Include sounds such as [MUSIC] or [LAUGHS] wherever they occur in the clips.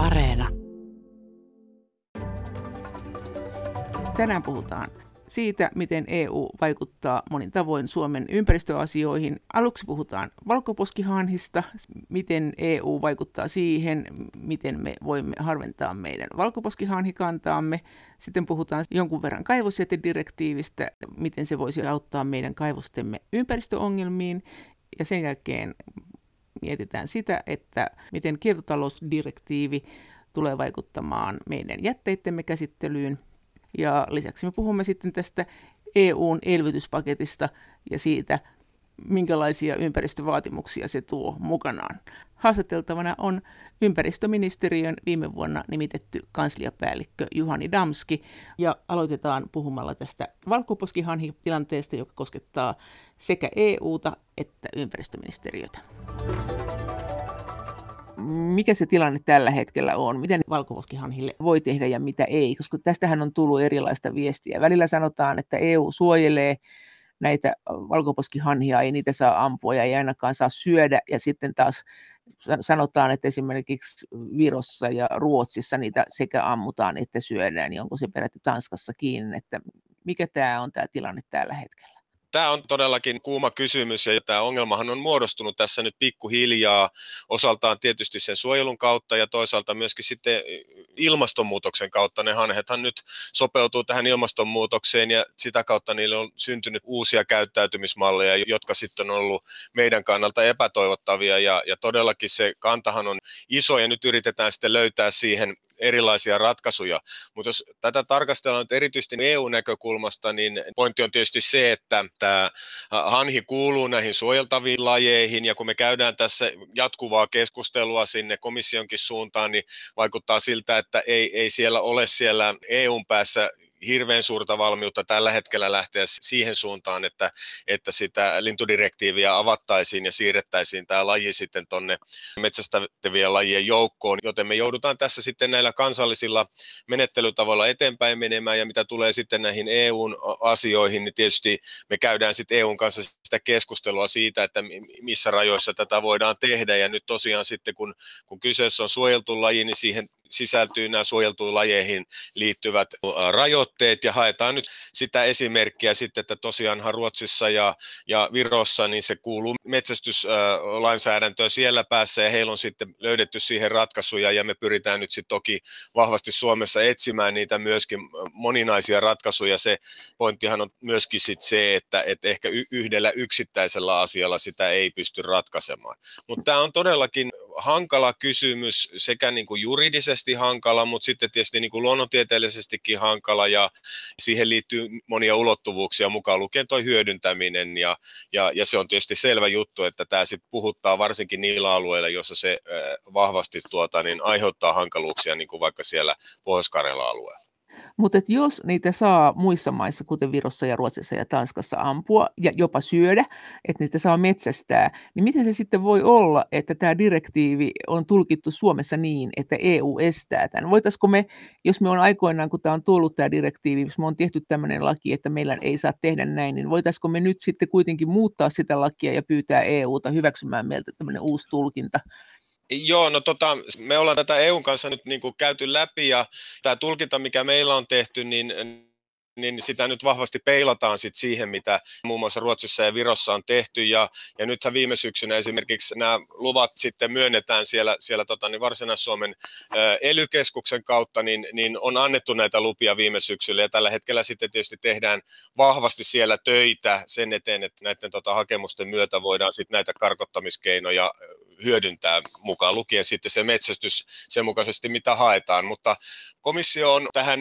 Areena. Tänään puhutaan siitä, miten EU vaikuttaa monin tavoin Suomen ympäristöasioihin. Aluksi puhutaan valkoposkihanhista, miten EU vaikuttaa siihen, miten me voimme harventaa meidän valkoposkihanhikantaamme. Sitten puhutaan jonkun verran kaivosjätedirektiivistä, miten se voisi auttaa meidän kaivostemme ympäristöongelmiin. Ja sen jälkeen mietitään sitä, että miten kiertotalousdirektiivi tulee vaikuttamaan meidän jätteittemme käsittelyyn. Ja lisäksi me puhumme sitten tästä EUn elvytyspaketista ja siitä, minkälaisia ympäristövaatimuksia se tuo mukanaan. Haastateltavana on ympäristöministeriön viime vuonna nimitetty kansliapäällikkö Juhani Damski. Ja aloitetaan puhumalla tästä valkoposkihanhitilanteesta, joka koskettaa sekä EUta että ympäristöministeriötä mikä se tilanne tällä hetkellä on, miten valkoposkihanhille voi tehdä ja mitä ei, koska tästähän on tullut erilaista viestiä. Välillä sanotaan, että EU suojelee näitä valkoposkihanhia, ei niitä saa ampua ja ei ainakaan saa syödä, ja sitten taas sanotaan, että esimerkiksi Virossa ja Ruotsissa niitä sekä ammutaan että syödään, niin onko se peräti Tanskassa kiinni, että mikä tämä on tämä tilanne tällä hetkellä? Tämä on todellakin kuuma kysymys ja tämä ongelmahan on muodostunut tässä nyt pikkuhiljaa osaltaan tietysti sen suojelun kautta ja toisaalta myöskin sitten ilmastonmuutoksen kautta. Ne hanhethan nyt sopeutuu tähän ilmastonmuutokseen ja sitä kautta niille on syntynyt uusia käyttäytymismalleja, jotka sitten on ollut meidän kannalta epätoivottavia ja, ja todellakin se kantahan on iso ja nyt yritetään sitten löytää siihen erilaisia ratkaisuja. Mutta jos tätä tarkastellaan nyt erityisesti EU-näkökulmasta, niin pointti on tietysti se, että tämä hanhi kuuluu näihin suojeltaviin lajeihin, ja kun me käydään tässä jatkuvaa keskustelua sinne komissionkin suuntaan, niin vaikuttaa siltä, että ei, ei siellä ole siellä EUn päässä hirveän suurta valmiutta tällä hetkellä lähteä siihen suuntaan, että, että sitä lintudirektiiviä avattaisiin ja siirrettäisiin tämä laji sitten tuonne metsästävien lajien joukkoon, joten me joudutaan tässä sitten näillä kansallisilla menettelytavoilla eteenpäin menemään. Ja mitä tulee sitten näihin EUn asioihin, niin tietysti me käydään sitten EUn kanssa sitä keskustelua siitä, että missä rajoissa tätä voidaan tehdä. Ja nyt tosiaan sitten kun, kun kyseessä on suojeltu laji, niin siihen sisältyy nämä suojeltuihin lajeihin liittyvät rajoitteet ja haetaan nyt sitä esimerkkiä sitten, että tosiaanhan Ruotsissa ja, ja Virossa niin se kuuluu metsästyslainsäädäntöön siellä päässä ja heillä on sitten löydetty siihen ratkaisuja ja me pyritään nyt sitten toki vahvasti Suomessa etsimään niitä myöskin moninaisia ratkaisuja. Se pointtihan on myöskin sit se, että, että ehkä yhdellä yksittäisellä asialla sitä ei pysty ratkaisemaan. Mutta tämä on todellakin hankala kysymys, sekä niin kuin juridisesti hankala, mutta sitten tietysti niin kuin luonnontieteellisestikin hankala ja siihen liittyy monia ulottuvuuksia mukaan lukien tuo hyödyntäminen ja, ja, ja se on tietysti selvä juttu, että tämä sitten puhuttaa varsinkin niillä alueilla, joissa se vahvasti tuota, niin aiheuttaa hankaluuksia, niin kuin vaikka siellä Pohjois-Karjala-alueella. Mutta jos niitä saa muissa maissa, kuten Virossa ja Ruotsissa ja Tanskassa ampua ja jopa syödä, että niitä saa metsästää, niin miten se sitten voi olla, että tämä direktiivi on tulkittu Suomessa niin, että EU estää tämän? Voitaisiko me, jos me on aikoinaan, kun tämä on tullut tämä direktiivi, jos me on tehty tämmöinen laki, että meillä ei saa tehdä näin, niin voitaisiko me nyt sitten kuitenkin muuttaa sitä lakia ja pyytää EUta hyväksymään meiltä tämmöinen uusi tulkinta, Joo, no tota, me ollaan tätä EUn kanssa nyt niin kuin käyty läpi ja tämä tulkinta, mikä meillä on tehty, niin niin sitä nyt vahvasti peilataan sit siihen, mitä muun muassa Ruotsissa ja Virossa on tehty. Ja, ja nythän viime syksynä esimerkiksi nämä luvat sitten myönnetään siellä, siellä tota, niin Varsinais-Suomen ely kautta, niin, niin on annettu näitä lupia viime syksyllä. Ja tällä hetkellä sitten tietysti tehdään vahvasti siellä töitä sen eteen, että näiden tota, hakemusten myötä voidaan sitten näitä karkottamiskeinoja hyödyntää mukaan lukien sitten se metsästys sen mukaisesti, mitä haetaan. Mutta komissio on tähän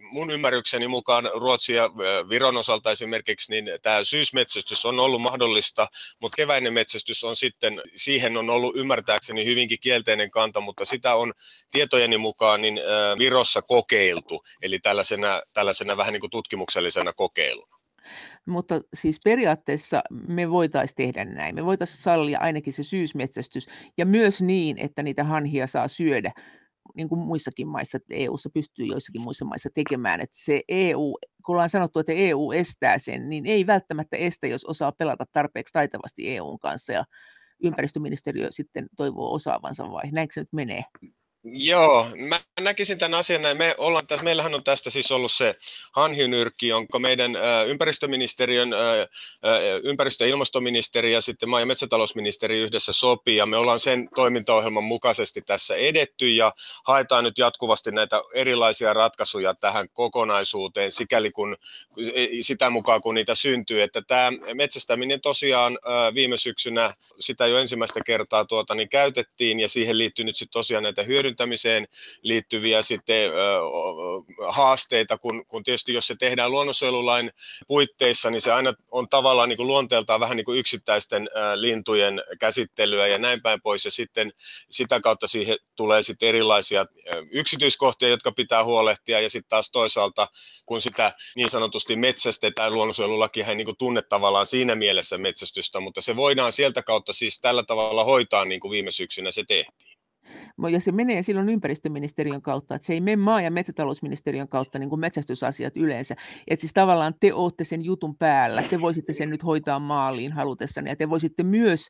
mun ymmärrykseni mukaan Ruotsin ja Viron osalta esimerkiksi, niin tämä syysmetsästys on ollut mahdollista, mutta keväinen metsästys on sitten, siihen on ollut ymmärtääkseni hyvinkin kielteinen kanta, mutta sitä on tietojeni mukaan niin Virossa kokeiltu, eli tällaisena, tällaisena vähän niin kuin tutkimuksellisena kokeiluna. Mutta siis periaatteessa me voitaisiin tehdä näin. Me voitaisiin sallia ainakin se syysmetsästys ja myös niin, että niitä hanhia saa syödä niin kuin muissakin maissa, EU-ssa pystyy joissakin muissa maissa tekemään, että se EU, kun ollaan sanottu, että EU estää sen, niin ei välttämättä estä, jos osaa pelata tarpeeksi taitavasti EUn kanssa ja ympäristöministeriö sitten toivoo osaavansa vai näinkö se nyt menee? Joo, mä näkisin tämän asian näin. Me ollaan tässä, meillähän on tästä siis ollut se hanhinyrkki, jonka meidän ympäristöministeriön, ympäristö- ja ilmastoministeri ja sitten maa- ja metsätalousministeri yhdessä sopii, ja me ollaan sen toimintaohjelman mukaisesti tässä edetty, ja haetaan nyt jatkuvasti näitä erilaisia ratkaisuja tähän kokonaisuuteen, sikäli kun sitä mukaan kun niitä syntyy, että tämä metsästäminen tosiaan viime syksynä, sitä jo ensimmäistä kertaa tuota, niin käytettiin, ja siihen liittyy nyt sitten tosiaan näitä hyödyntämistä, hyödyntämiseen liittyviä sitten haasteita, kun, kun tietysti jos se tehdään luonnonsuojelulain puitteissa, niin se aina on tavallaan niin kuin luonteeltaan vähän niin kuin yksittäisten lintujen käsittelyä ja näin päin pois, ja sitten sitä kautta siihen tulee sitten erilaisia yksityiskohtia, jotka pitää huolehtia, ja sitten taas toisaalta, kun sitä niin sanotusti metsästetään, luonnonsuojelulakihan ei niin kuin tunne tavallaan siinä mielessä metsästystä, mutta se voidaan sieltä kautta siis tällä tavalla hoitaa, niin kuin viime syksynä se tehtiin ja se menee silloin ympäristöministeriön kautta, että se ei mene maa- ja metsätalousministeriön kautta niin kuin metsästysasiat yleensä. Että siis tavallaan te olette sen jutun päällä, te voisitte sen nyt hoitaa maaliin halutessanne, ja te voisitte myös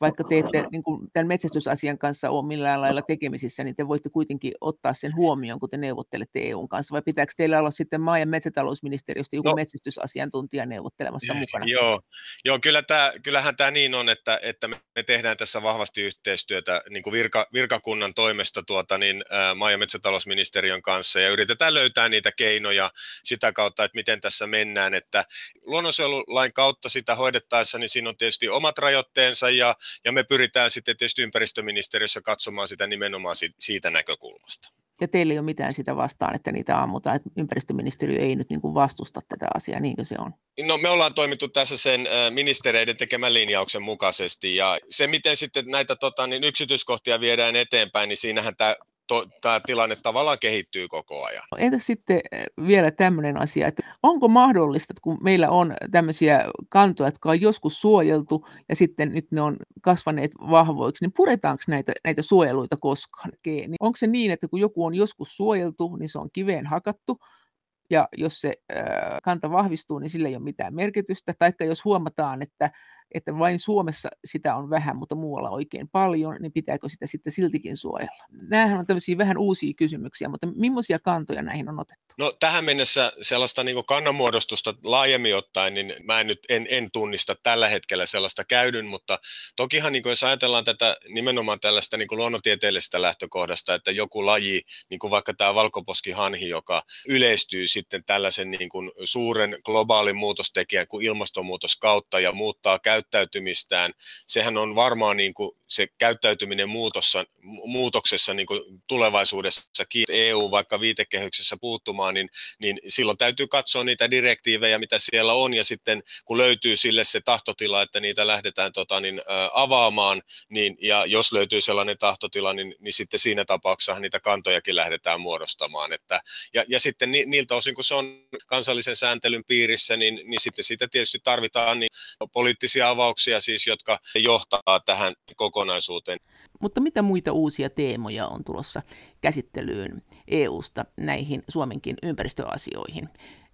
vaikka te ette niin kuin tämän metsästysasian kanssa ole millään lailla tekemisissä, niin te voitte kuitenkin ottaa sen huomioon, kun te neuvottelette EUn kanssa, vai pitääkö teillä olla sitten maa- ja metsätalousministeriöstä joku no, metsästysasiantuntija neuvottelemassa mukana? Joo, joo kyllä tämä, kyllähän tämä niin on, että, että me tehdään tässä vahvasti yhteistyötä niin kuin virka, virkakunnan toimesta tuota, niin, ää, maa- ja metsätalousministeriön kanssa, ja yritetään löytää niitä keinoja sitä kautta, että miten tässä mennään, että luonnonsuojelulain kautta sitä hoidettaessa, niin siinä on tietysti omat rajoitteensa, ja ja me pyritään sitten tietysti ympäristöministeriössä katsomaan sitä nimenomaan siitä näkökulmasta. Ja teillä ei ole mitään sitä vastaan, että niitä ammutaan, että ympäristöministeriö ei nyt niin kuin vastusta tätä asiaa, niinkö se on? No me ollaan toimittu tässä sen ministereiden tekemän linjauksen mukaisesti ja se miten sitten näitä tota, niin yksityiskohtia viedään eteenpäin, niin siinähän tämä tämä tilanne tavallaan kehittyy koko ajan. Entäs sitten eh, vielä tämmöinen asia, että onko mahdollista, että kun meillä on tämmöisiä kantoja, jotka on joskus suojeltu ja sitten nyt ne on kasvaneet vahvoiksi, niin puretaanko näitä, näitä suojeluita koskaan? Niin onko se niin, että kun joku on joskus suojeltu, niin se on kiveen hakattu, ja jos se kanta vahvistuu, niin sillä ei ole mitään merkitystä. Taikka jos huomataan, että että vain Suomessa sitä on vähän, mutta muualla oikein paljon, niin pitääkö sitä sitten siltikin suojella? Nämähän on tämmöisiä vähän uusia kysymyksiä, mutta millaisia kantoja näihin on otettu? No tähän mennessä sellaista niin kannanmuodostusta laajemmin ottaen, niin mä en nyt en, en tunnista tällä hetkellä sellaista käydyn, mutta tokihan niin kuin jos ajatellaan tätä nimenomaan tällaista niin luonnontieteellisestä lähtökohdasta, että joku laji, niin kuin vaikka tämä valkoposkihanhi, joka yleistyy sitten tällaisen niin kuin suuren globaalin muutostekijän kuin ilmastonmuutos kautta ja muuttaa käy käyttäytymistään, sehän on varmaan niin kuin se käyttäytyminen muutossa, muutoksessa niin kuin tulevaisuudessakin EU vaikka viitekehyksessä puuttumaan, niin, niin silloin täytyy katsoa niitä direktiivejä, mitä siellä on, ja sitten kun löytyy sille se tahtotila, että niitä lähdetään tota, niin, ä, avaamaan, niin, ja jos löytyy sellainen tahtotila, niin, niin sitten siinä tapauksessa niitä kantojakin lähdetään muodostamaan. Että, ja, ja sitten ni, niiltä osin, kun se on kansallisen sääntelyn piirissä, niin, niin sitten siitä tietysti tarvitaan niin poliittisia avauksia siis, jotka johtaa tähän kokonaisuuteen. Mutta mitä muita uusia teemoja on tulossa käsittelyyn EUsta näihin Suomenkin ympäristöasioihin?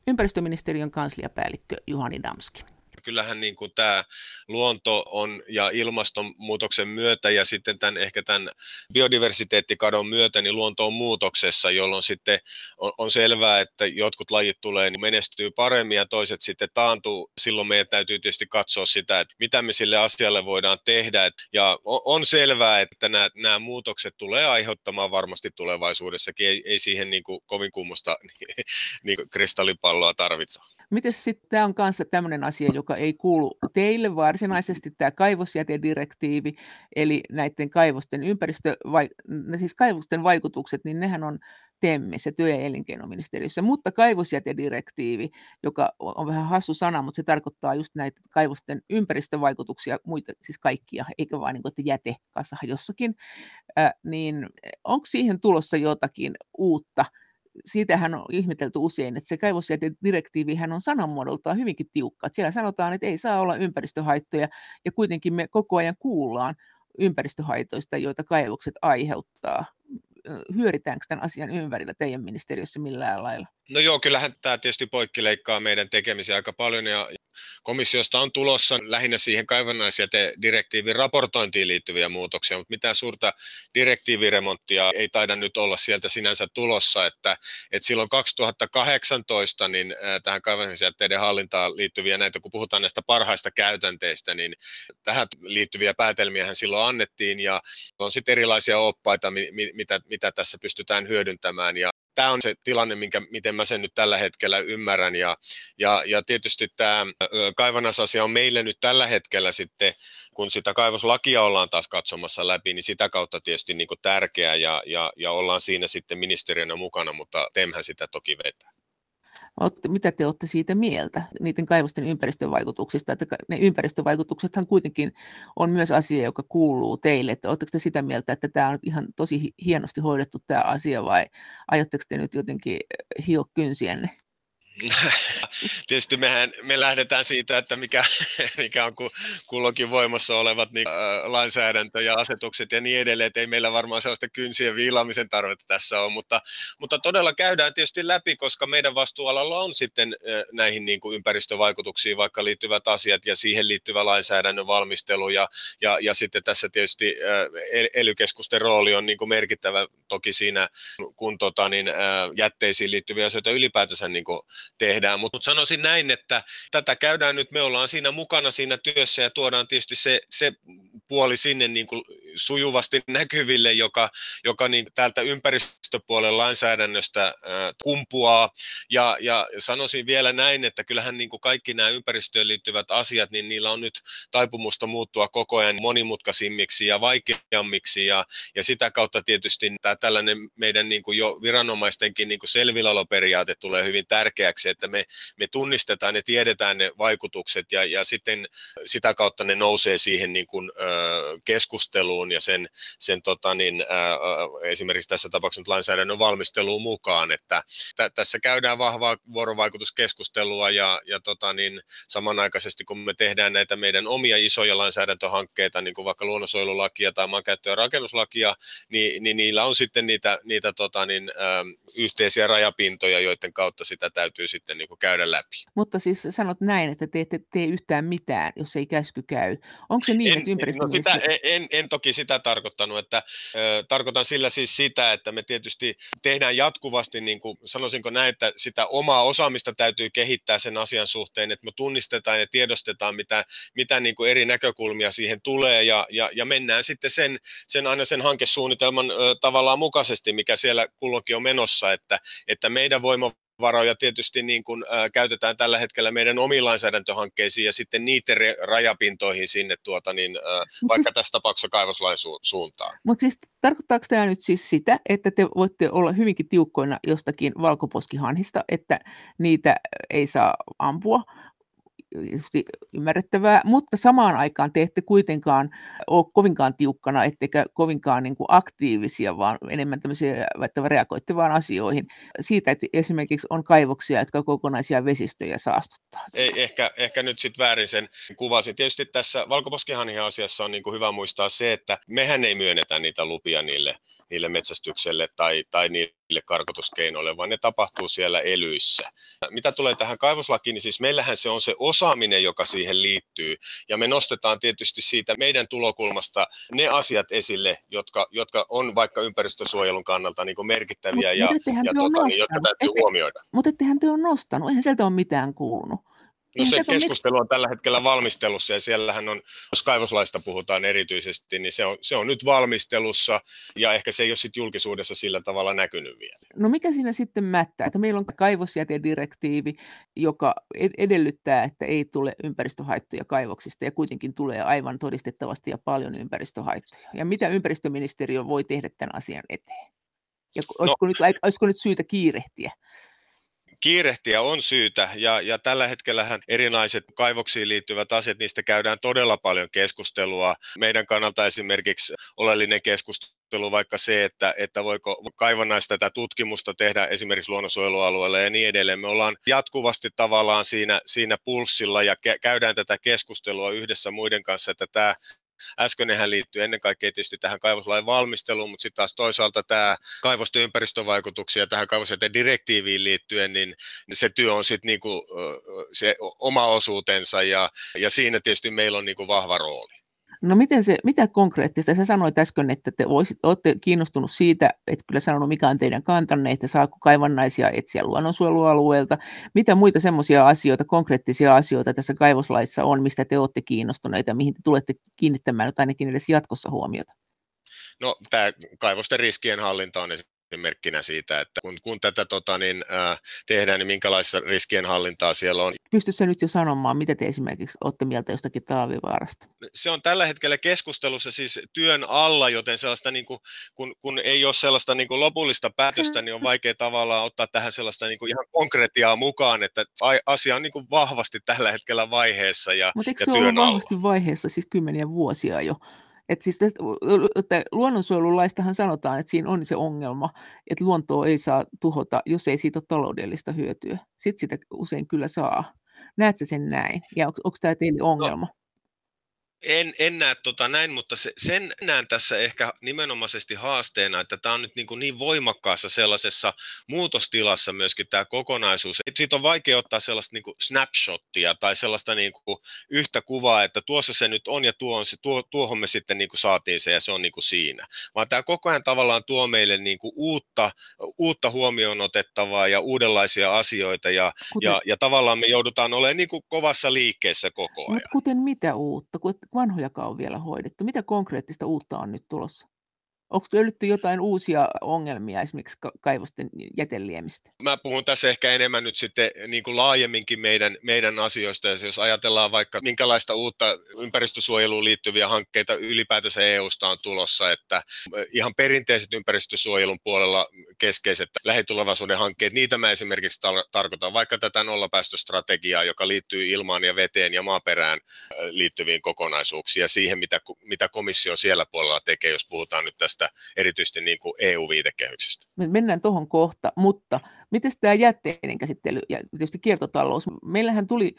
Ympäristöministeriön kansliapäällikkö Juhani Damski kyllähän niin kuin tämä luonto on ja ilmastonmuutoksen myötä ja sitten tämän, ehkä tämän biodiversiteettikadon myötä, niin luonto on muutoksessa, jolloin sitten on, on selvää, että jotkut lajit tulee, niin menestyy paremmin ja toiset sitten taantuu. Silloin meidän täytyy tietysti katsoa sitä, että mitä me sille asialle voidaan tehdä. Ja on, on selvää, että nämä, nämä muutokset tulee aiheuttamaan varmasti tulevaisuudessakin. Ei, ei siihen niin kuin kovin kummusta [LAUGHS] niin kuin kristallipalloa tarvitse. Miten sitten tämä on kanssa tämmöinen asia, joka ei kuulu teille varsinaisesti, tämä kaivosjätedirektiivi, eli näiden kaivosten ympäristö, siis kaivosten vaikutukset, niin nehän on TEMmissä, työ- ja elinkeinoministeriössä, mutta kaivosjätedirektiivi, joka on vähän hassu sana, mutta se tarkoittaa just näitä kaivosten ympäristövaikutuksia, muita, siis kaikkia, eikä vain niin kuin, että jossakin, äh, niin onko siihen tulossa jotakin uutta, siitähän on ihmetelty usein, että se kaivosjätedirektiivihän on sananmuodoltaan hyvinkin tiukka. Että siellä sanotaan, että ei saa olla ympäristöhaittoja, ja kuitenkin me koko ajan kuullaan ympäristöhaitoista, joita kaivokset aiheuttaa. Hyöritäänkö tämän asian ympärillä teidän ministeriössä millään lailla? No joo, kyllähän tämä tietysti poikkileikkaa meidän tekemisiä aika paljon, ja komissiosta on tulossa lähinnä siihen kaivannaisjätedirektiivin raportointiin liittyviä muutoksia, mutta mitään suurta direktiiviremonttia ei taida nyt olla sieltä sinänsä tulossa, että, että silloin 2018 niin tähän kaivannaisjätteiden hallintaan liittyviä näitä, kun puhutaan näistä parhaista käytänteistä, niin tähän liittyviä päätelmiä silloin annettiin ja on sitten erilaisia oppaita, mitä, mitä tässä pystytään hyödyntämään ja tämä on se tilanne, minkä, miten mä sen nyt tällä hetkellä ymmärrän. Ja, ja, ja tietysti tämä kaivannasasia on meille nyt tällä hetkellä sitten, kun sitä kaivoslakia ollaan taas katsomassa läpi, niin sitä kautta tietysti niin tärkeä ja, ja, ja ollaan siinä sitten ministeriönä mukana, mutta TEMhän sitä toki vetää mitä te olette siitä mieltä, niiden kaivosten ympäristövaikutuksista, että ne ympäristövaikutuksethan kuitenkin on myös asia, joka kuuluu teille, että oletteko te sitä mieltä, että tämä on ihan tosi hienosti hoidettu tämä asia vai aiotteko te nyt jotenkin hio kynsienne? [LAUGHS] Tietysti mehän, me lähdetään siitä, että mikä, [LAUGHS] mikä on kulloinkin voimassa olevat niin, äh, lainsäädäntö ja asetukset ja niin edelleen, että ei meillä varmaan sellaista kynsien viilaamisen tarvetta tässä ole, mutta, mutta todella käydään tietysti läpi, koska meidän vastuualalla on sitten näihin niin kuin ympäristövaikutuksiin vaikka liittyvät asiat ja siihen liittyvä lainsäädännön valmistelu ja, ja, ja sitten tässä tietysti äh, ely rooli on niin kuin merkittävä toki siinä, kun tota, niin, jätteisiin liittyviä asioita ylipäätänsä niin kuin tehdään. Mutta mut sanoisin näin, että tätä käydään nyt, me ollaan siinä mukana siinä työssä ja tuodaan tietysti se, se puoli sinne niin kuin sujuvasti [LAUGHS] näkyville, joka, joka niin täältä ympäristöpuolen lainsäädännöstä äh, kumpuaa. Ja, ja sanoisin vielä näin, että kyllähän niin kuin kaikki nämä ympäristöön liittyvät asiat, niin niillä on nyt taipumusta muuttua koko ajan monimutkaisimmiksi ja vaikeammiksi. Ja, ja sitä kautta tietysti tämä tällainen meidän niin kuin jo viranomaistenkin niin kuin tulee hyvin tärkeäksi, että me, me tunnistetaan ja tiedetään ne vaikutukset ja, ja sitten sitä kautta ne nousee siihen niin kuin, ö, keskusteluun ja sen, sen tota niin, ää, esimerkiksi tässä tapauksessa lainsäädännön valmisteluun mukaan, että t- tässä käydään vahvaa vuorovaikutuskeskustelua ja, ja tota niin, samanaikaisesti kun me tehdään näitä meidän omia isoja lainsäädäntöhankkeita, niin kuin vaikka luonnonsuojelulakia tai maankäyttö- ja rakennuslakia, niin, niin niillä on sitten niitä, niitä tota niin, ä, yhteisiä rajapintoja, joiden kautta sitä täytyy sitten niin kuin käydä läpi. Mutta siis sanot näin, että te ette tee yhtään mitään, jos ei käsky käy. Onko se niin, en, että ympäristöministeri... No sitä, en, en toki sitä tarkoittanut, että äh, tarkoitan sillä siis sitä, että me tietysti tehdään jatkuvasti, niin kuin sanoisinko näin, että sitä omaa osaamista täytyy kehittää sen asian suhteen, että me tunnistetaan ja tiedostetaan, mitä, mitä niin kuin eri näkökulmia siihen tulee ja, ja, ja mennään sitten sen, sen aina sen hankesuunnitelman äh, tavallaan mukaisesti, mikä siellä kulloinkin on menossa, että, että meidän voima varoja tietysti niin kuin, ä, käytetään tällä hetkellä meidän omiin lainsäädäntöhankkeisiin ja sitten niiden re- rajapintoihin sinne tuota, niin, ä, vaikka siis, tässä tapauksessa kaivoslain su- suuntaan. Mutta siis tarkoittaako tämä nyt siis sitä, että te voitte olla hyvinkin tiukkoina jostakin valkoposkihanhista, että niitä ei saa ampua, ymmärrettävää, mutta samaan aikaan te ette kuitenkaan ole kovinkaan tiukkana, ettekä kovinkaan niin kuin aktiivisia, vaan enemmän tämmöisiä, että reagoitte vaan asioihin siitä, että esimerkiksi on kaivoksia, jotka kokonaisia vesistöjä saastuttaa. Ei, ehkä, ehkä nyt sitten väärin sen kuvasin. Tietysti tässä valkoposkihanhihan asiassa on niin kuin hyvä muistaa se, että mehän ei myönnetä niitä lupia niille niille metsästykselle tai, tai niille karkotuskeinoille, vaan ne tapahtuu siellä elyissä. Mitä tulee tähän kaivoslakiin, niin siis meillähän se on se osaaminen, joka siihen liittyy, ja me nostetaan tietysti siitä meidän tulokulmasta ne asiat esille, jotka, jotka on vaikka ympäristösuojelun kannalta niin merkittäviä Mut, ja, ja tota, niin, jotka täytyy Ette, huomioida. Mutta ettehän te ole nostanut, eihän sieltä ole mitään kuulunut. No se keskustelu on tällä hetkellä valmistelussa ja siellähän on, jos kaivoslaista puhutaan erityisesti, niin se on, se on nyt valmistelussa ja ehkä se ei ole sitten julkisuudessa sillä tavalla näkynyt vielä. No mikä siinä sitten mättää? Että meillä on kaivosjätedirektiivi, joka edellyttää, että ei tule ympäristöhaittoja kaivoksista ja kuitenkin tulee aivan todistettavasti ja paljon ympäristöhaittoja. Ja mitä ympäristöministeriö voi tehdä tämän asian eteen? Ja olisiko, no, nyt, olisiko nyt syytä kiirehtiä? Kiirehtiä on syytä ja, ja tällä hetkellähän erinaiset kaivoksiin liittyvät asiat, niistä käydään todella paljon keskustelua. Meidän kannalta esimerkiksi oleellinen keskustelu vaikka se, että, että voiko kaivannaista tätä tutkimusta tehdä esimerkiksi luonnonsuojelualueella ja niin edelleen. Me ollaan jatkuvasti tavallaan siinä, siinä pulssilla ja käydään tätä keskustelua yhdessä muiden kanssa, että tämä Äskeinenhän liittyy ennen kaikkea tietysti tähän kaivoslain valmisteluun, mutta sitten taas toisaalta tämä kaivosten ympäristövaikutuksia tähän kaivosjäteen direktiiviin liittyen, niin se työ on sitten niinku, se oma osuutensa ja, ja siinä tietysti meillä on niinku vahva rooli. No miten se, mitä konkreettista? Sä sanoit äsken, että te voisit, olette kiinnostunut siitä, että kyllä sanonut mikä on teidän kantanne, että saako kaivannaisia etsiä luonnonsuojelualueelta. Mitä muita semmoisia asioita, konkreettisia asioita tässä kaivoslaissa on, mistä te olette kiinnostuneita mihin te tulette kiinnittämään ainakin edes jatkossa huomiota? No tämä kaivosten riskien hallinta on merkkinä siitä, että kun, kun tätä tota, niin, äh, tehdään, niin minkälaista riskien hallintaa siellä on. Pystytkö nyt jo sanomaan, mitä te esimerkiksi olette mieltä jostakin talvivaarasta? Se on tällä hetkellä keskustelussa siis työn alla, joten sellaista, niin kuin, kun, kun ei ole sellaista niin kuin lopullista päätöstä, niin on vaikea tavallaan ottaa tähän sellaista niin kuin ihan konkretiaa mukaan, että asia on niin kuin vahvasti tällä hetkellä vaiheessa ja, Mutta eikö ja se työn ole vahvasti vaiheessa siis kymmeniä vuosia jo? Että siis tästä, että luonnonsuojelulaistahan sanotaan, että siinä on se ongelma, että luontoa ei saa tuhota, jos ei siitä ole taloudellista hyötyä. Sitten sitä usein kyllä saa. Näetkö sen näin? Ja onko, onko tämä teille no ongelma? No, en, en näe tota näin, mutta se, sen näen tässä ehkä nimenomaisesti haasteena, että tämä on nyt niin, kuin niin voimakkaassa sellaisessa muutostilassa myöskin tämä kokonaisuus. Et siitä on vaikea ottaa sellaista niin kuin snapshottia tai sellaista niin kuin yhtä kuvaa, että tuossa se nyt on ja tuo on se, tuo, tuohon me sitten niin kuin saatiin se ja se on niin kuin siinä. Vaan tämä koko ajan tavallaan tuo meille niin kuin uutta, uutta huomioon otettavaa ja uudenlaisia asioita ja, kuten, ja, ja tavallaan me joudutaan olemaan niin kuin kovassa liikkeessä koko ajan. kuten mitä uutta? Vanhojakaan on vielä hoidettu. Mitä konkreettista uutta on nyt tulossa? Onko löydetty jotain uusia ongelmia esimerkiksi kaivosten jäteliemistä? Mä puhun tässä ehkä enemmän nyt sitten niin kuin laajemminkin meidän, meidän asioista. Ja jos ajatellaan vaikka minkälaista uutta ympäristösuojeluun liittyviä hankkeita ylipäätänsä EUsta on tulossa, että ihan perinteiset ympäristösuojelun puolella keskeiset lähitulevaisuuden hankkeet, niitä mä esimerkiksi tar- tarkoitan vaikka tätä nollapäästöstrategiaa, joka liittyy ilmaan ja veteen ja maaperään liittyviin kokonaisuuksiin ja siihen, mitä, mitä komissio siellä puolella tekee, jos puhutaan nyt tästä tästä erityisesti niin kuin EU-viitekehyksestä. Me mennään tuohon kohta, mutta miten tämä jätteiden käsittely ja tietysti kiertotalous? Meillähän tuli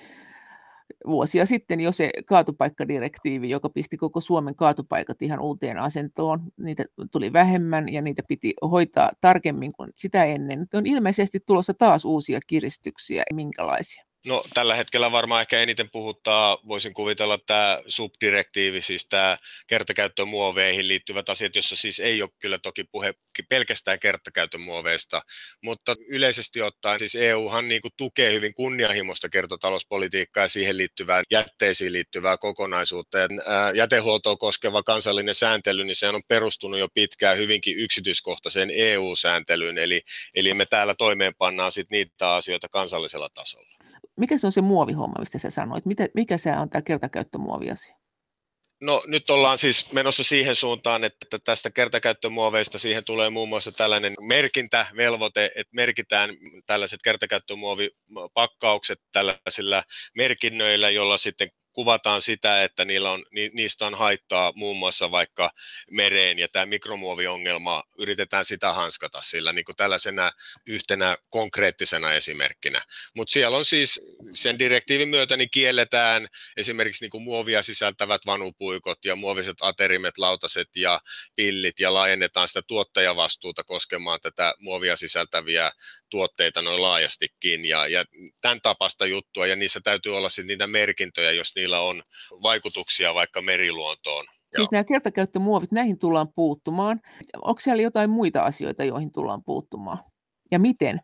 vuosia sitten jo se kaatupaikkadirektiivi, joka pisti koko Suomen kaatupaikat ihan uuteen asentoon. Niitä tuli vähemmän ja niitä piti hoitaa tarkemmin kuin sitä ennen. On ilmeisesti tulossa taas uusia kiristyksiä. Minkälaisia? No tällä hetkellä varmaan ehkä eniten puhuttaa, voisin kuvitella tämä subdirektiivi, siis tämä kertakäyttömuoveihin liittyvät asiat, jossa siis ei ole kyllä toki puhe pelkästään kertakäyttömuoveista, mutta yleisesti ottaen siis EUhan niin kuin tukee hyvin kunnianhimoista kertotalouspolitiikkaa ja siihen liittyvää jätteisiin liittyvää kokonaisuutta. Ja jätehuoltoa koskeva kansallinen sääntely, niin se on perustunut jo pitkään hyvinkin yksityiskohtaiseen EU-sääntelyyn, eli, eli me täällä toimeenpannaan sitten niitä asioita kansallisella tasolla mikä se on se muovihomma, mistä sä sanoit? Mitä, mikä se on tämä kertakäyttömuoviasia? No nyt ollaan siis menossa siihen suuntaan, että tästä kertakäyttömuoveista siihen tulee muun muassa tällainen merkintävelvoite, että merkitään tällaiset kertakäyttömuovipakkaukset tällaisilla merkinnöillä, jolla sitten kuvataan sitä, että niillä on, ni, niistä on haittaa muun muassa vaikka mereen, ja tämä mikromuoviongelma, yritetään sitä hanskata sillä niin kuin tällaisena yhtenä konkreettisena esimerkkinä. Mutta siellä on siis sen direktiivin myötä niin kielletään esimerkiksi niin kuin muovia sisältävät vanupuikot ja muoviset aterimet, lautaset ja pillit, ja laajennetaan sitä tuottajavastuuta koskemaan tätä muovia sisältäviä tuotteita noin laajastikin, ja, ja tämän tapasta juttua, ja niissä täytyy olla sitten niitä merkintöjä, jos niillä on vaikutuksia vaikka meriluontoon. Siis Joo. nämä kertakäyttömuovit, näihin tullaan puuttumaan. Onko siellä jotain muita asioita, joihin tullaan puuttumaan? Ja miten?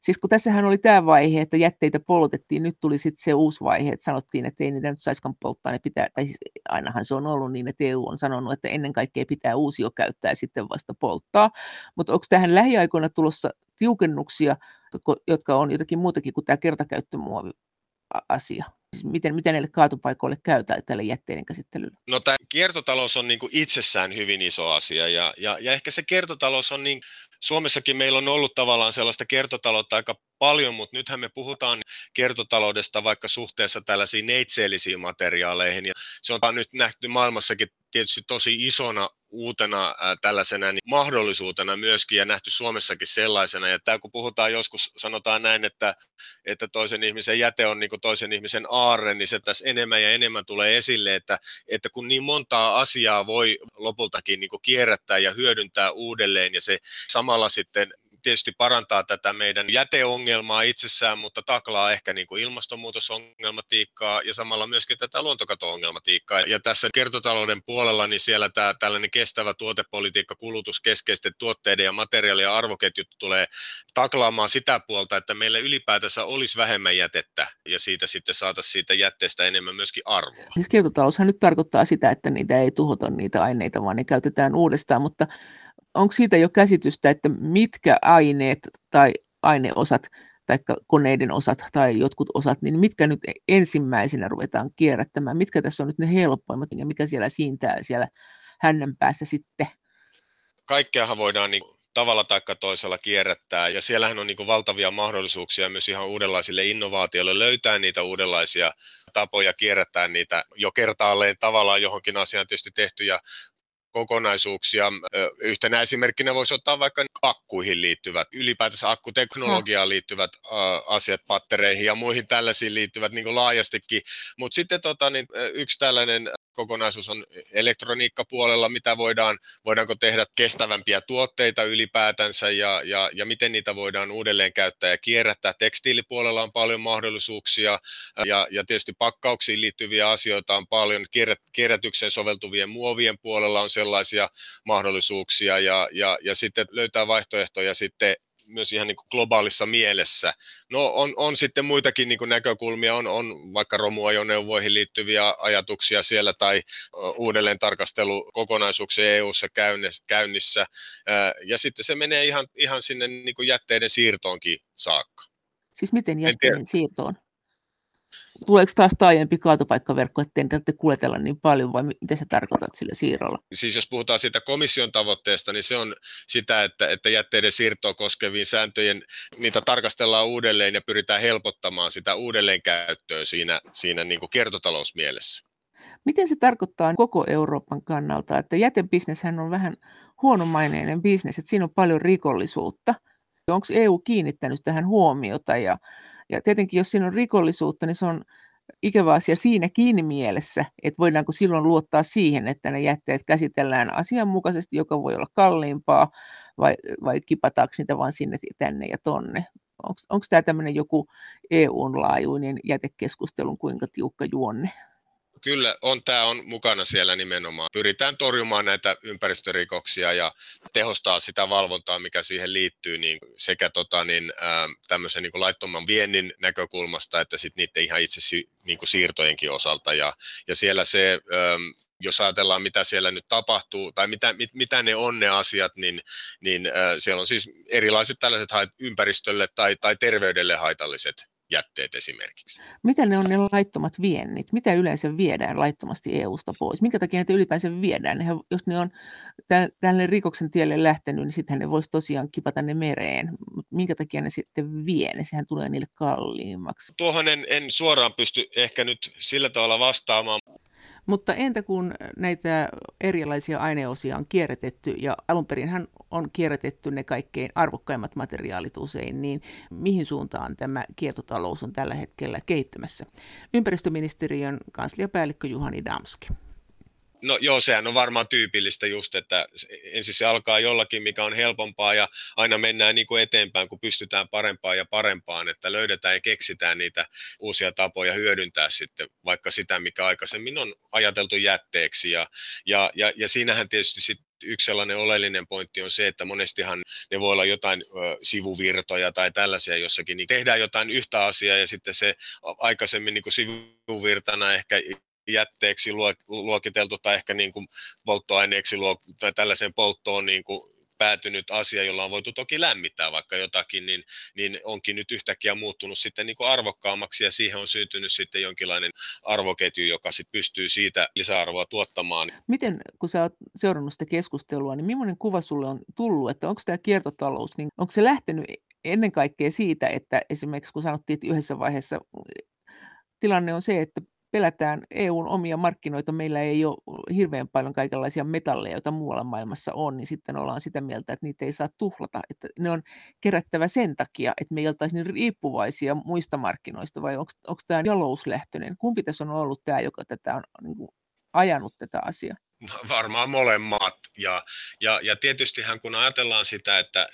Siis kun tässähän oli tämä vaihe, että jätteitä poltettiin, nyt tuli sitten se uusi vaihe, että sanottiin, että ei niitä nyt saiskaan polttaa, ne pitää, tai siis ainahan se on ollut niin, että EU on sanonut, että ennen kaikkea pitää uusio käyttää ja sitten vasta polttaa. Mutta onko tähän lähiaikoina tulossa tiukennuksia, jotka on jotakin muutakin kuin tämä kertakäyttömuovi asia? Siis miten, miten näille kaatupaikoille käy tälle jätteiden käsittelylle? No tämä kiertotalous on niin kuin itsessään hyvin iso asia ja, ja, ja ehkä se kiertotalous on niin, Suomessakin meillä on ollut tavallaan sellaista kiertotaloutta aika paljon, mutta nythän me puhutaan kiertotaloudesta vaikka suhteessa tällaisiin neitseellisiin materiaaleihin ja se on nyt nähty maailmassakin tietysti tosi isona uutena äh, tällaisena niin mahdollisuutena myöskin ja nähty Suomessakin sellaisena. Ja tämä kun puhutaan joskus, sanotaan näin, että, että toisen ihmisen jäte on niin toisen ihmisen aarre, niin se tässä enemmän ja enemmän tulee esille, että, että kun niin montaa asiaa voi lopultakin niin kierrättää ja hyödyntää uudelleen ja se samalla sitten tietysti parantaa tätä meidän jäteongelmaa itsessään, mutta taklaa ehkä niin kuin ilmastonmuutosongelmatiikkaa ja samalla myöskin tätä luontokato-ongelmatiikkaa. Ja tässä kertotalouden puolella niin siellä tämä tällainen kestävä tuotepolitiikka, kulutuskeskeisten tuotteiden ja materiaalien ja arvoketjut tulee taklaamaan sitä puolta, että meillä ylipäätänsä olisi vähemmän jätettä ja siitä sitten saataisiin siitä jätteestä enemmän myöskin arvoa. Siis kiertotaloushan nyt tarkoittaa sitä, että niitä ei tuhota niitä aineita, vaan ne käytetään uudestaan, mutta onko siitä jo käsitystä, että mitkä aineet tai aineosat tai koneiden osat tai jotkut osat, niin mitkä nyt ensimmäisenä ruvetaan kierrättämään, mitkä tässä on nyt ne helpoimmat ja mikä siellä siintää siellä hännän päässä sitten? Kaikkeahan voidaan niin tavalla tai toisella kierrättää, ja siellähän on niin valtavia mahdollisuuksia myös ihan uudenlaisille innovaatioille löytää niitä uudenlaisia tapoja kierrättää niitä jo kertaalleen tavallaan johonkin asiaan tietysti tehtyjä kokonaisuuksia. Yhtenä esimerkkinä voisi ottaa vaikka akkuihin liittyvät, ylipäätänsä akkuteknologiaan liittyvät asiat, pattereihin ja muihin tällaisiin liittyvät niin laajastikin. Mutta sitten tota, niin, yksi tällainen kokonaisuus on elektroniikkapuolella, mitä voidaan, voidaanko tehdä kestävämpiä tuotteita ylipäätänsä ja, ja, ja miten niitä voidaan uudelleen käyttää ja kierrättää. Tekstiilipuolella on paljon mahdollisuuksia ja, ja tietysti pakkauksiin liittyviä asioita on paljon. Kierrätykseen soveltuvien muovien puolella on sellaisia mahdollisuuksia ja, ja, ja sitten löytää vaihtoehtoja sitten myös ihan niin kuin globaalissa mielessä. No on, on sitten muitakin niin kuin näkökulmia, on, on vaikka romuajoneuvoihin liittyviä ajatuksia siellä tai uudelleen tarkastelu kokonaisuuksia EU-ssa käynnissä. Ja sitten se menee ihan, ihan sinne niin kuin jätteiden siirtoonkin saakka. Siis miten jätteiden siirtoon? Tuleeko taas taajempi kaatopaikkaverkko, ettei tarvitse kuljetella niin paljon, vai mitä sä tarkoitat sillä siirrolla? Siis jos puhutaan siitä komission tavoitteesta, niin se on sitä, että, että jätteiden siirtoa koskeviin sääntöjen, niitä tarkastellaan uudelleen ja pyritään helpottamaan sitä uudelleenkäyttöä siinä, siinä niin kuin kiertotalousmielessä. Miten se tarkoittaa koko Euroopan kannalta, että jätebisneshän on vähän huonomaineinen bisnes, että siinä on paljon rikollisuutta. Onko EU kiinnittänyt tähän huomiota ja ja tietenkin, jos siinä on rikollisuutta, niin se on ikävä asia siinäkin mielessä, että voidaanko silloin luottaa siihen, että ne jätteet käsitellään asianmukaisesti, joka voi olla kalliimpaa, vai, vai kipataanko niitä vain sinne, tänne ja tonne. Onko tämä tämmöinen joku EU-laajuinen jätekeskustelun kuinka tiukka juonne? Kyllä, on, tämä on mukana siellä nimenomaan. Pyritään torjumaan näitä ympäristörikoksia ja tehostaa sitä valvontaa, mikä siihen liittyy niin sekä tota, niin, ää, tämmöisen niin laittoman viennin näkökulmasta, että sitten niiden ihan itse si, niin siirtojenkin osalta. Ja, ja siellä se, ää, jos ajatellaan, mitä siellä nyt tapahtuu, tai mitä, mit, mitä ne on ne asiat, niin, niin siellä on siis erilaiset tällaiset ympäristölle tai, tai terveydelle haitalliset jätteet esimerkiksi. Mitä ne on ne laittomat viennit? Mitä yleensä viedään laittomasti EU-sta pois? Minkä takia ne ylipäänsä viedään? Nehän, jos ne on tälle rikoksen tielle lähtenyt, niin sittenhän ne voisi tosiaan kipata ne mereen. Minkä takia ne sitten vie? Ne sehän tulee niille kalliimmaksi. Tuohon en, en suoraan pysty ehkä nyt sillä tavalla vastaamaan. Mutta entä kun näitä erilaisia aineosia on kierrätetty, ja alun perin on kierrätetty ne kaikkein arvokkaimmat materiaalit usein, niin mihin suuntaan tämä kiertotalous on tällä hetkellä kehittymässä? Ympäristöministeriön kansliapäällikkö Juhani Damski. No joo, sehän on varmaan tyypillistä just, että ensin se alkaa jollakin, mikä on helpompaa ja aina mennään niin kuin eteenpäin, kun pystytään parempaan ja parempaan, että löydetään ja keksitään niitä uusia tapoja hyödyntää sitten vaikka sitä, mikä aikaisemmin on ajateltu jätteeksi. Ja, ja, ja, ja siinähän tietysti sitten yksi sellainen oleellinen pointti on se, että monestihan ne voi olla jotain ö, sivuvirtoja tai tällaisia jossakin, niin tehdään jotain yhtä asiaa ja sitten se aikaisemmin niin kuin sivuvirtana ehkä jätteeksi luokiteltu tai ehkä niin kuin polttoaineeksi luok, tai tällaiseen polttoon niin kuin päätynyt asia, jolla on voitu toki lämmittää vaikka jotakin, niin, niin onkin nyt yhtäkkiä muuttunut sitten niin kuin arvokkaammaksi ja siihen on syntynyt sitten jonkinlainen arvoketju, joka sitten pystyy siitä lisäarvoa tuottamaan. Miten, kun sä oot seurannut sitä keskustelua, niin millainen kuva sulle on tullut, että onko tämä kiertotalous, niin onko se lähtenyt ennen kaikkea siitä, että esimerkiksi kun sanottiin, että yhdessä vaiheessa tilanne on se, että pelätään EUn omia markkinoita, meillä ei ole hirveän paljon kaikenlaisia metalleja, joita muualla maailmassa on, niin sitten ollaan sitä mieltä, että niitä ei saa tuhlata, että ne on kerättävä sen takia, että me ei oltaisi niin riippuvaisia muista markkinoista, vai onko tämä jalouslähtöinen? Kumpi tässä on ollut tämä, joka tätä on niin kuin, ajanut tätä asiaa? [LAUGHS] Varmaan molemmat. Ja, ja, ja tietystihän kun ajatellaan sitä, että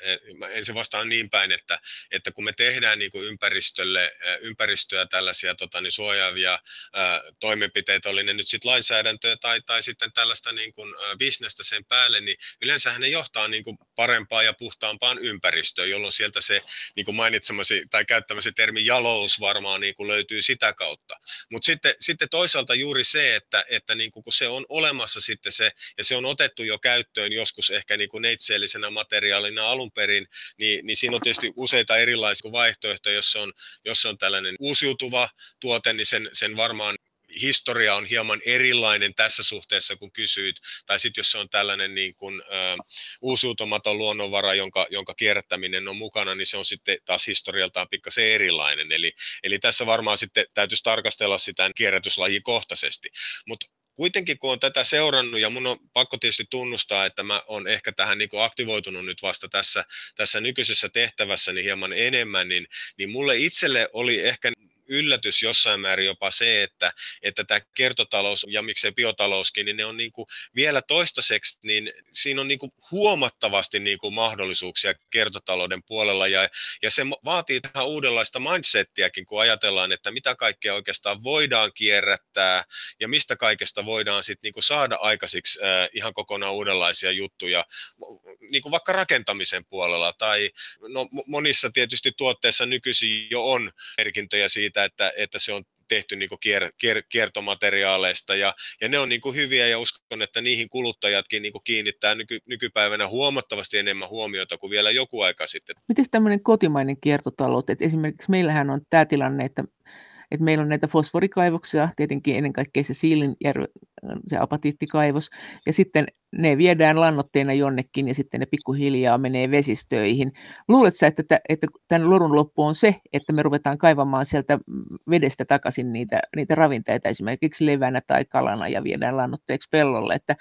ensin vastaan niin päin, että, että kun me tehdään niin kuin ympäristölle, ympäristöä tällaisia tota, niin suojaavia ää, toimenpiteitä, oli ne nyt sitten lainsäädäntöä tai, tai sitten tällaista niin kuin, ä, bisnestä sen päälle, niin yleensähän ne johtaa niin kuin parempaan ja puhtaampaan ympäristöön, jolloin sieltä se niin kuin mainitsemasi tai käyttämäsi termi jalous varmaan niin kuin löytyy sitä kautta. Mutta sitten, sitten toisaalta juuri se, että, että niin kuin kun se on olemassa sitten se, ja se on otettu jo käyttöön joskus ehkä niin kuin neitseellisenä materiaalina alun perin, niin, niin siinä on tietysti useita erilaisia vaihtoehtoja, jos on, jos on tällainen uusiutuva tuote, niin sen, sen varmaan historia on hieman erilainen tässä suhteessa, kun kysyit, tai sitten jos se on tällainen niin kuin, ä, uusiutumaton luonnonvara, jonka, jonka kierrättäminen on mukana, niin se on sitten taas historialtaan pikkasen erilainen. Eli, eli tässä varmaan sitten täytyisi tarkastella sitä kierrätyslajikohtaisesti. Mutta kuitenkin kun on tätä seurannut, ja mun on pakko tietysti tunnustaa, että mä oon ehkä tähän niin aktivoitunut nyt vasta tässä, tässä nykyisessä tehtävässä niin hieman enemmän, niin, niin mulle itselle oli ehkä yllätys jossain määrin jopa se, että, että tämä kiertotalous ja miksei biotalouskin, niin ne on niin kuin vielä toistaiseksi, niin siinä on niin kuin huomattavasti niin kuin mahdollisuuksia kiertotalouden puolella. Ja, ja se vaatii tähän uudenlaista mindsettiäkin, kun ajatellaan, että mitä kaikkea oikeastaan voidaan kierrättää ja mistä kaikesta voidaan sitten niin kuin saada aikaisiksi äh, ihan kokonaan uudenlaisia juttuja, niin kuin vaikka rakentamisen puolella tai no, monissa tietysti tuotteissa nykyisin jo on merkintöjä siitä, siitä, että, että se on tehty niin kier, kier, kiertomateriaaleista ja, ja ne on niin hyviä ja uskon, että niihin kuluttajatkin niin kiinnittää nyky, nykypäivänä huomattavasti enemmän huomiota kuin vielä joku aika sitten. Miten tämmöinen kotimainen kiertotalous, että esimerkiksi meillähän on tämä tilanne, että et meillä on näitä fosforikaivoksia, tietenkin ennen kaikkea se Siilinjärvi, se apatiittikaivos, ja sitten ne viedään lannoitteena jonnekin ja sitten ne pikkuhiljaa menee vesistöihin. Luuletko että, että tämän lorun loppu on se, että me ruvetaan kaivamaan sieltä vedestä takaisin niitä, niitä ravinteita esimerkiksi levänä tai kalana ja viedään lannoitteeksi pellolle, että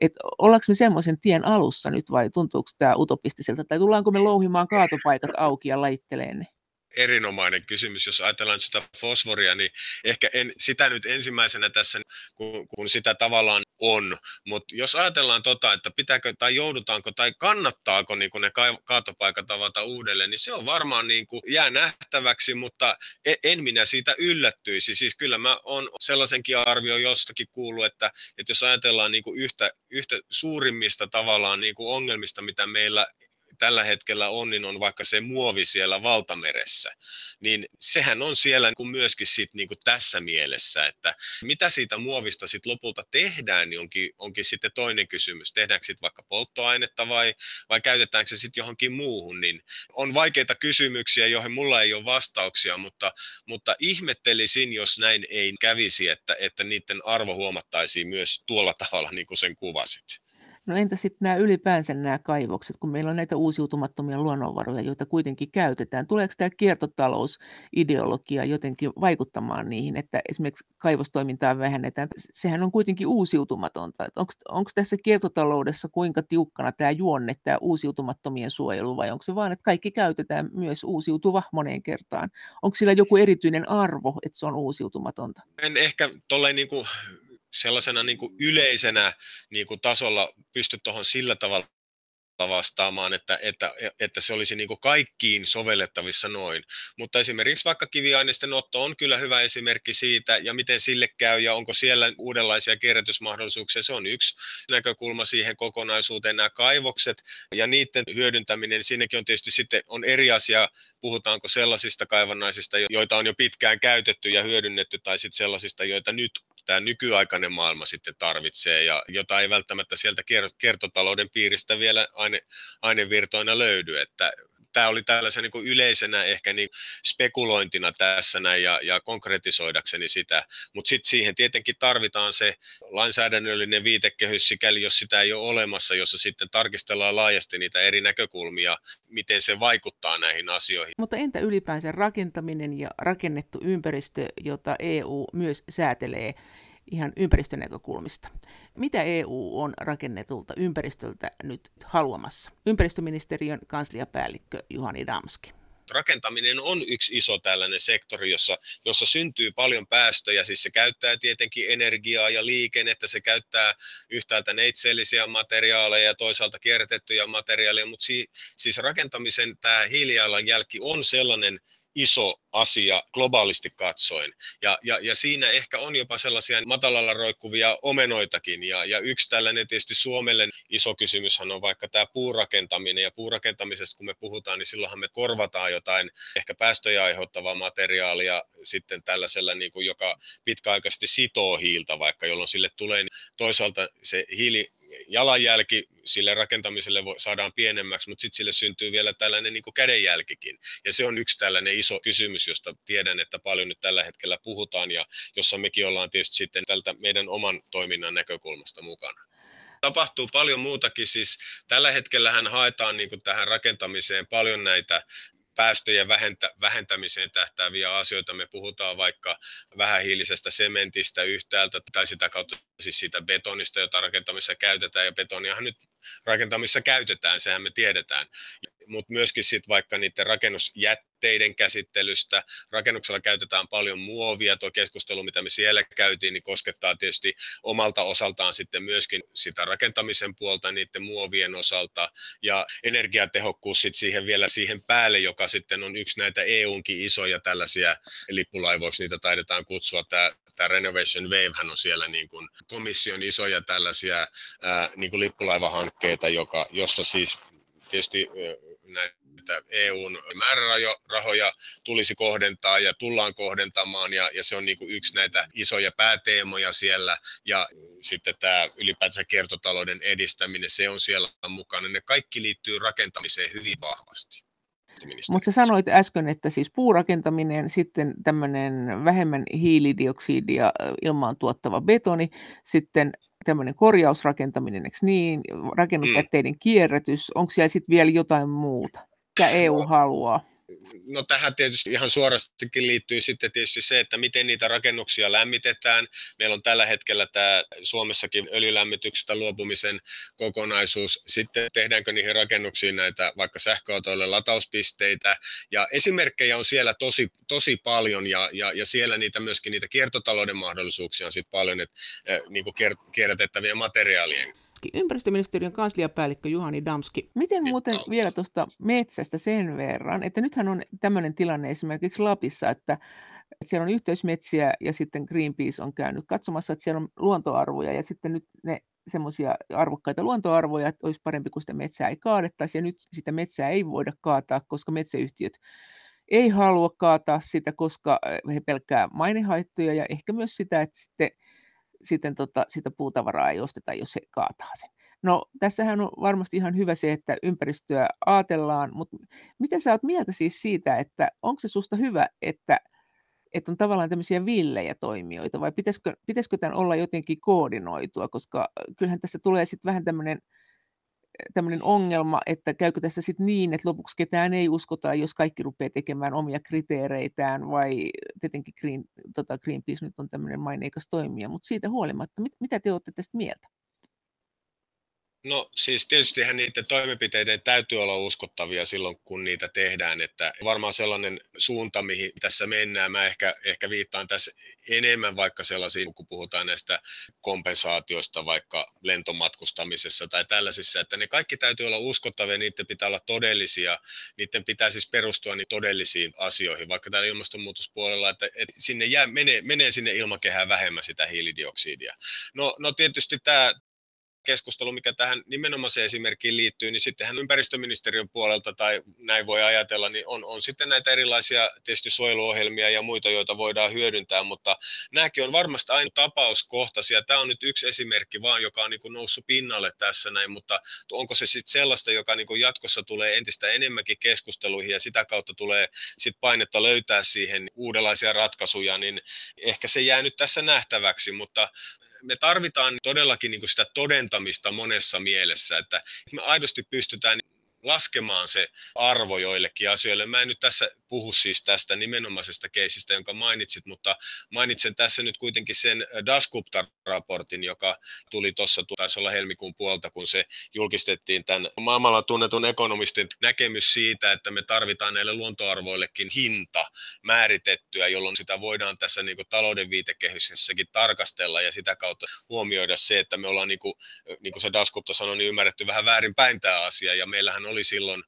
että ollaanko me semmoisen tien alussa nyt vai tuntuuko tämä utopistiselta, tai tullaanko me louhimaan kaatopaikat auki ja lajittelee ne? Erinomainen kysymys. Jos ajatellaan sitä fosforia, niin ehkä en, sitä nyt ensimmäisenä tässä, kun, kun sitä tavallaan on. Mutta jos ajatellaan tota, että pitääkö tai joudutaanko tai kannattaako niin ne kaatopaikat avata uudelleen, niin se on varmaan niin kuin, jää nähtäväksi, mutta en, en minä siitä yllättyisi. Siis kyllä mä on sellaisenkin arvio jostakin kuullut, että, että jos ajatellaan niin kuin yhtä, yhtä suurimmista tavallaan niin kuin ongelmista, mitä meillä tällä hetkellä on, niin on vaikka se muovi siellä valtameressä, niin sehän on siellä niin kuin myöskin sit niin kuin tässä mielessä, että mitä siitä muovista sitten lopulta tehdään, niin onkin, onkin sitten toinen kysymys. Tehdäänkö sitten vaikka polttoainetta vai, vai käytetäänkö se sitten johonkin muuhun, niin on vaikeita kysymyksiä, joihin mulla ei ole vastauksia, mutta, mutta ihmettelisin, jos näin ei kävisi, että, että niiden arvo huomattaisiin myös tuolla tavalla, niin kuin sen kuvasit. No entä sitten nämä ylipäänsä nämä kaivokset, kun meillä on näitä uusiutumattomia luonnonvaroja, joita kuitenkin käytetään. Tuleeko tämä kiertotalousideologia jotenkin vaikuttamaan niihin, että esimerkiksi kaivostoimintaa vähennetään? Sehän on kuitenkin uusiutumatonta. Onko tässä kiertotaloudessa kuinka tiukkana tämä juonne, tämä uusiutumattomien suojelu, vai onko se vaan, että kaikki käytetään myös uusiutuva moneen kertaan? Onko sillä joku erityinen arvo, että se on uusiutumatonta? En ehkä tolleen niin kuin sellaisena niin kuin yleisenä niin kuin tasolla pysty tuohon sillä tavalla vastaamaan, että, että, että se olisi niin kaikkiin sovellettavissa noin. Mutta esimerkiksi vaikka kiviaineisten otto on kyllä hyvä esimerkki siitä, ja miten sille käy, ja onko siellä uudenlaisia kierrätysmahdollisuuksia. Se on yksi näkökulma siihen kokonaisuuteen, nämä kaivokset ja niiden hyödyntäminen. Siinäkin on tietysti sitten on eri asia, puhutaanko sellaisista kaivannaisista, joita on jo pitkään käytetty ja hyödynnetty, tai sitten sellaisista, joita nyt tämä nykyaikainen maailma sitten tarvitsee ja jota ei välttämättä sieltä kiertotalouden piiristä vielä aine, ainevirtoina löydy, että tämä oli tällaisen niin kuin yleisenä ehkä niin spekulointina tässä näin ja, ja konkretisoidakseni sitä, mutta sitten siihen tietenkin tarvitaan se lainsäädännöllinen viitekehys, sikäli jos sitä ei ole olemassa, jossa sitten tarkistellaan laajasti niitä eri näkökulmia, miten se vaikuttaa näihin asioihin. Mutta entä ylipäänsä rakentaminen ja rakennettu ympäristö, jota EU myös säätelee? Ihan ympäristönäkökulmista. Mitä EU on rakennetulta ympäristöltä nyt haluamassa? Ympäristöministeriön kansliapäällikkö Juhani Damski rakentaminen on yksi iso tällainen sektori, jossa, jossa syntyy paljon päästöjä, siis se käyttää tietenkin energiaa ja liikennettä, se käyttää yhtäältä neitsellisiä materiaaleja ja toisaalta kierrätettyjä materiaaleja, mutta si, siis rakentamisen tämä hiilijalanjälki on sellainen iso asia globaalisti katsoen. Ja, ja, ja siinä ehkä on jopa sellaisia matalalla roikkuvia omenoitakin. Ja, ja yksi tällainen tietysti Suomelle iso kysymyshän on vaikka tämä puurakentaminen. Ja puurakentamisesta kun me puhutaan, niin silloinhan me korvataan jotain ehkä päästöjä aiheuttavaa materiaalia sitten tällaisella, niin kuin, joka pitkäaikaisesti sitoo hiiltä vaikka, jolloin sille tulee toisaalta se hiili jalanjälki sille rakentamiselle saadaan pienemmäksi, mutta sitten sille syntyy vielä tällainen niin kuin kädenjälkikin. Ja se on yksi tällainen iso kysymys, josta tiedän, että paljon nyt tällä hetkellä puhutaan ja jossa mekin ollaan tietysti sitten tältä meidän oman toiminnan näkökulmasta mukana tapahtuu paljon muutakin. Siis tällä hetkellä haetaan niin tähän rakentamiseen paljon näitä päästöjen vähentä, vähentämiseen tähtääviä asioita. Me puhutaan vaikka vähähiilisestä sementistä yhtäältä tai sitä kautta siis siitä betonista, jota rakentamisessa käytetään. Ja betoniahan nyt rakentamisessa käytetään, sehän me tiedetään. Mutta myöskin sitten vaikka niiden rakennusjätteiden käsittelystä. Rakennuksella käytetään paljon muovia. Tuo keskustelu, mitä me siellä käytiin, niin koskettaa tietysti omalta osaltaan sitten myöskin sitä rakentamisen puolta niiden muovien osalta. Ja energiatehokkuus sitten siihen vielä siihen päälle, joka sitten on yksi näitä EUnkin isoja tällaisia lippulaivoiksi, niitä taidetaan kutsua. Tämä tämä Renovation Wave on siellä niin kuin komission isoja tällaisia ää, niin kuin lippulaivahankkeita, joka, jossa siis tietysti näitä EUn määrärahoja tulisi kohdentaa ja tullaan kohdentamaan ja, ja se on niin kuin yksi näitä isoja pääteemoja siellä ja sitten tämä ylipäätänsä kiertotalouden edistäminen, se on siellä mukana. Ne kaikki liittyy rakentamiseen hyvin vahvasti. Mutta sanoit äsken, että siis puurakentaminen, sitten tämmöinen vähemmän hiilidioksidia ilmaan tuottava betoni, sitten tämmöinen korjausrakentaminen, eikö niin, rakennusjätteiden mm. kierrätys, onko siellä sitten vielä jotain muuta, mitä EU haluaa? No tähän tietysti ihan suorastikin liittyy sitten tietysti se, että miten niitä rakennuksia lämmitetään. Meillä on tällä hetkellä tämä Suomessakin öljylämmityksestä luopumisen kokonaisuus. Sitten tehdäänkö niihin rakennuksiin näitä vaikka sähköautoille latauspisteitä. Ja esimerkkejä on siellä tosi, tosi paljon ja, ja, ja siellä niitä myöskin niitä kiertotalouden mahdollisuuksia on sitten paljon, että, äh, niin kuin kierrätettävien materiaalien Damski, ympäristöministeriön kansliapäällikkö Juhani Damski. Miten muuten vielä tuosta metsästä sen verran, että nythän on tämmöinen tilanne esimerkiksi Lapissa, että siellä on yhteysmetsiä ja sitten Greenpeace on käynyt katsomassa, että siellä on luontoarvoja ja sitten nyt ne semmoisia arvokkaita luontoarvoja, että olisi parempi, kun sitä metsää ei kaadettaisi. Ja nyt sitä metsää ei voida kaataa, koska metsäyhtiöt ei halua kaataa sitä, koska he pelkää mainehaittoja ja ehkä myös sitä, että sitten sitten tota, sitä puutavaraa ei osteta, jos se kaataa sen. No tässähän on varmasti ihan hyvä se, että ympäristöä ajatellaan, mutta mitä sä oot mieltä siis siitä, että onko se susta hyvä, että, että on tavallaan tämmöisiä villejä toimijoita vai pitäisikö, pitäisikö tämän olla jotenkin koordinoitua, koska kyllähän tässä tulee sitten vähän tämmöinen tämmöinen ongelma, että käykö tässä sitten niin, että lopuksi ketään ei uskota, jos kaikki rupeaa tekemään omia kriteereitään, vai tietenkin Green, tota Greenpeace nyt on tämmöinen maineikas toimija, mutta siitä huolimatta, mit, mitä te olette tästä mieltä? No siis tietystihän niiden toimenpiteiden täytyy olla uskottavia silloin, kun niitä tehdään, että varmaan sellainen suunta, mihin tässä mennään, mä ehkä, ehkä viittaan tässä enemmän vaikka sellaisiin, kun puhutaan näistä kompensaatioista vaikka lentomatkustamisessa tai tällaisissa, että ne kaikki täytyy olla uskottavia, niiden pitää olla todellisia, niiden pitää siis perustua niin todellisiin asioihin, vaikka täällä ilmastonmuutospuolella, että, että sinne jää, menee, menee sinne ilmakehään vähemmän sitä hiilidioksidia. No, no tietysti tämä, keskustelu, mikä tähän nimenomaiseen esimerkkiin liittyy, niin sittenhän ympäristöministeriön puolelta, tai näin voi ajatella, niin on, on sitten näitä erilaisia tietysti suojeluohjelmia ja muita, joita voidaan hyödyntää, mutta nämäkin on varmasti aina tapauskohtaisia. Tämä on nyt yksi esimerkki vaan, joka on niin kuin noussut pinnalle tässä näin, mutta onko se sitten sellaista, joka niin kuin jatkossa tulee entistä enemmänkin keskusteluihin ja sitä kautta tulee sitten painetta löytää siihen uudenlaisia ratkaisuja, niin ehkä se jää nyt tässä nähtäväksi, mutta me tarvitaan todellakin niin kuin sitä todentamista monessa mielessä, että me aidosti pystytään laskemaan se arvo joillekin asioille. Mä en nyt tässä puhu siis tästä nimenomaisesta keisistä, jonka mainitsit, mutta mainitsen tässä nyt kuitenkin sen äh, Dasgupta-raportin, joka tuli tuossa, taisi olla helmikuun puolta, kun se julkistettiin tämän maailmalla tunnetun ekonomistin näkemys siitä, että me tarvitaan näille luontoarvoillekin hinta määritettyä, jolloin sitä voidaan tässä niin kuin talouden viitekehyksessäkin tarkastella ja sitä kautta huomioida se, että me ollaan, niin kuin, niin kuin se Dasgupta sanoi, niin ymmärretty vähän väärinpäin tämä asia. Ja meillähän oli silloin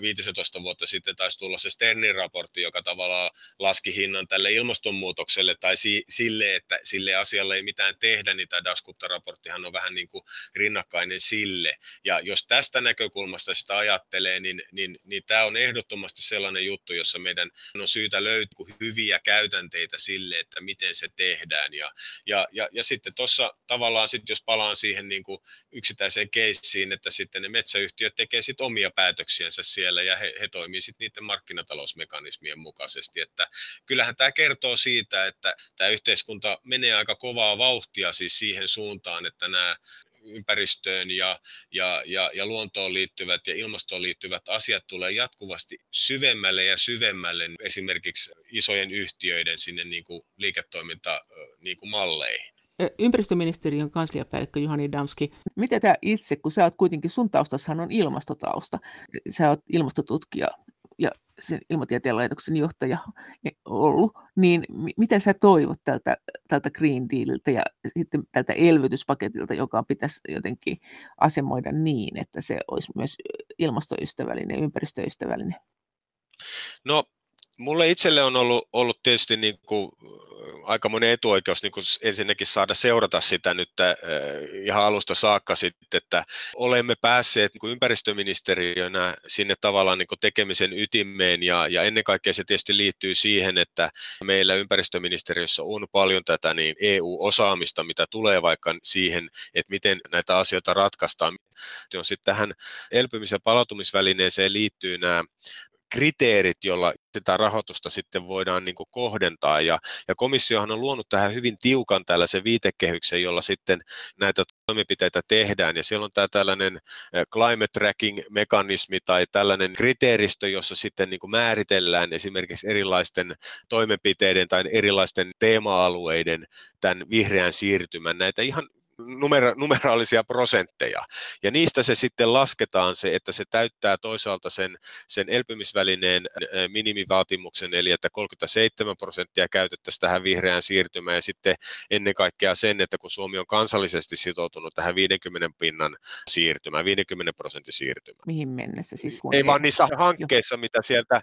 15 äh, vuotta sitten taisi tulla se Sternin raportti, joka tavallaan laski hinnan tälle ilmastonmuutokselle tai si- sille, että sille asialle ei mitään tehdä, niin tämä Dasgupta-raporttihan on vähän niin kuin rinnakkainen sille. Ja jos tästä näkökulmasta sitä ajattelee, niin, niin, niin tämä on ehdottomasti sellainen juttu, jossa meidän on syytä löytää hyviä käytänteitä sille, että miten se tehdään. Ja, ja, ja, ja sitten tuossa tavallaan, sit jos palaan siihen niin kuin yksittäiseen keissiin, että sitten ne metsäyhtiöt tekee omia päätöksiänsä siellä ja he, he toimii sitten niiden markkinatalousmekanismien mekanismien mukaisesti. Että kyllähän tämä kertoo siitä, että tämä yhteiskunta menee aika kovaa vauhtia siis siihen suuntaan, että nämä ympäristöön ja, ja, ja, ja luontoon liittyvät ja ilmastoon liittyvät asiat tulee jatkuvasti syvemmälle ja syvemmälle esimerkiksi isojen yhtiöiden sinne niin kuin liiketoimintamalleihin. Niin kuin malleihin ympäristöministeriön kansliapäällikkö Juhani Damski, mitä tämä itse, kun sä oot kuitenkin, sun taustassahan on ilmastotausta, sä oot ilmastotutkija sen ilmatieteen laitoksen johtaja ollut, niin mitä sä toivot tältä, tältä Green Dealilta ja sitten tältä elvytyspaketilta, joka pitäisi jotenkin asemoida niin, että se olisi myös ilmastoystävällinen ympäristöystävällinen? No mulle itselle on ollut, ollut tietysti niin kuin aika monen etuoikeus niin kuin ensinnäkin saada seurata sitä nyt äh, ihan alusta saakka sitten, että olemme päässeet niin kuin ympäristöministeriönä sinne tavallaan niin kuin tekemisen ytimeen ja, ja ennen kaikkea se tietysti liittyy siihen, että meillä ympäristöministeriössä on paljon tätä niin EU-osaamista, mitä tulee vaikka siihen, että miten näitä asioita ratkaistaan. Sitten tähän elpymis- ja palautumisvälineeseen liittyy nämä kriteerit, joilla sitä rahoitusta sitten voidaan niin kohdentaa. Ja, ja komissiohan on luonut tähän hyvin tiukan tällaisen viitekehyksen, jolla sitten näitä toimenpiteitä tehdään. Ja siellä on tämä tällainen climate tracking-mekanismi tai tällainen kriteeristö, jossa sitten niin määritellään esimerkiksi erilaisten toimenpiteiden tai erilaisten teema-alueiden tämän vihreän siirtymän näitä ihan numera, numeraalisia prosentteja. Ja niistä se sitten lasketaan se, että se täyttää toisaalta sen, sen elpymisvälineen minimivaatimuksen, eli että 37 prosenttia käytettäisiin tähän vihreään siirtymään, ja sitten ennen kaikkea sen, että kun Suomi on kansallisesti sitoutunut tähän 50 pinnan siirtymään, 50 prosentin siirtymään. Mihin mennessä siis? Ei, ei vaan niissä hankkeissa, mitä sieltä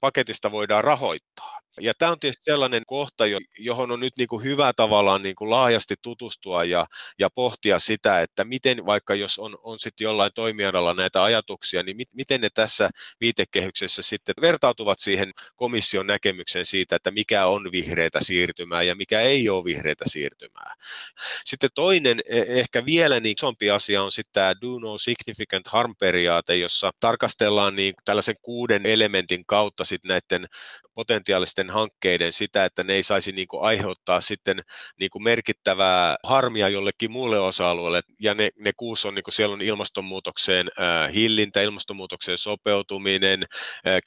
paketista voidaan rahoittaa. Ja tämä on tietysti sellainen kohta, johon on nyt niin kuin hyvä tavallaan niin kuin laajasti tutustua ja, ja pohtia sitä, että miten vaikka jos on, on sitten jollain toimialalla näitä ajatuksia, niin mit, miten ne tässä viitekehyksessä sitten vertautuvat siihen komission näkemykseen siitä, että mikä on vihreitä siirtymää ja mikä ei ole vihreitä siirtymää. Sitten toinen e, ehkä vielä niin isompi asia on sitten tämä do no significant harm periaate, jossa tarkastellaan niin tällaisen kuuden elementin kautta sitten näiden potentiaalisten hankkeiden sitä, että ne ei saisi niin kuin aiheuttaa sitten niin kuin merkittävää harmia jollekin muulle osa-alueelle. Ja ne, ne kuusi on, niin kuin siellä on ilmastonmuutokseen hillintä, ilmastonmuutokseen sopeutuminen, äh,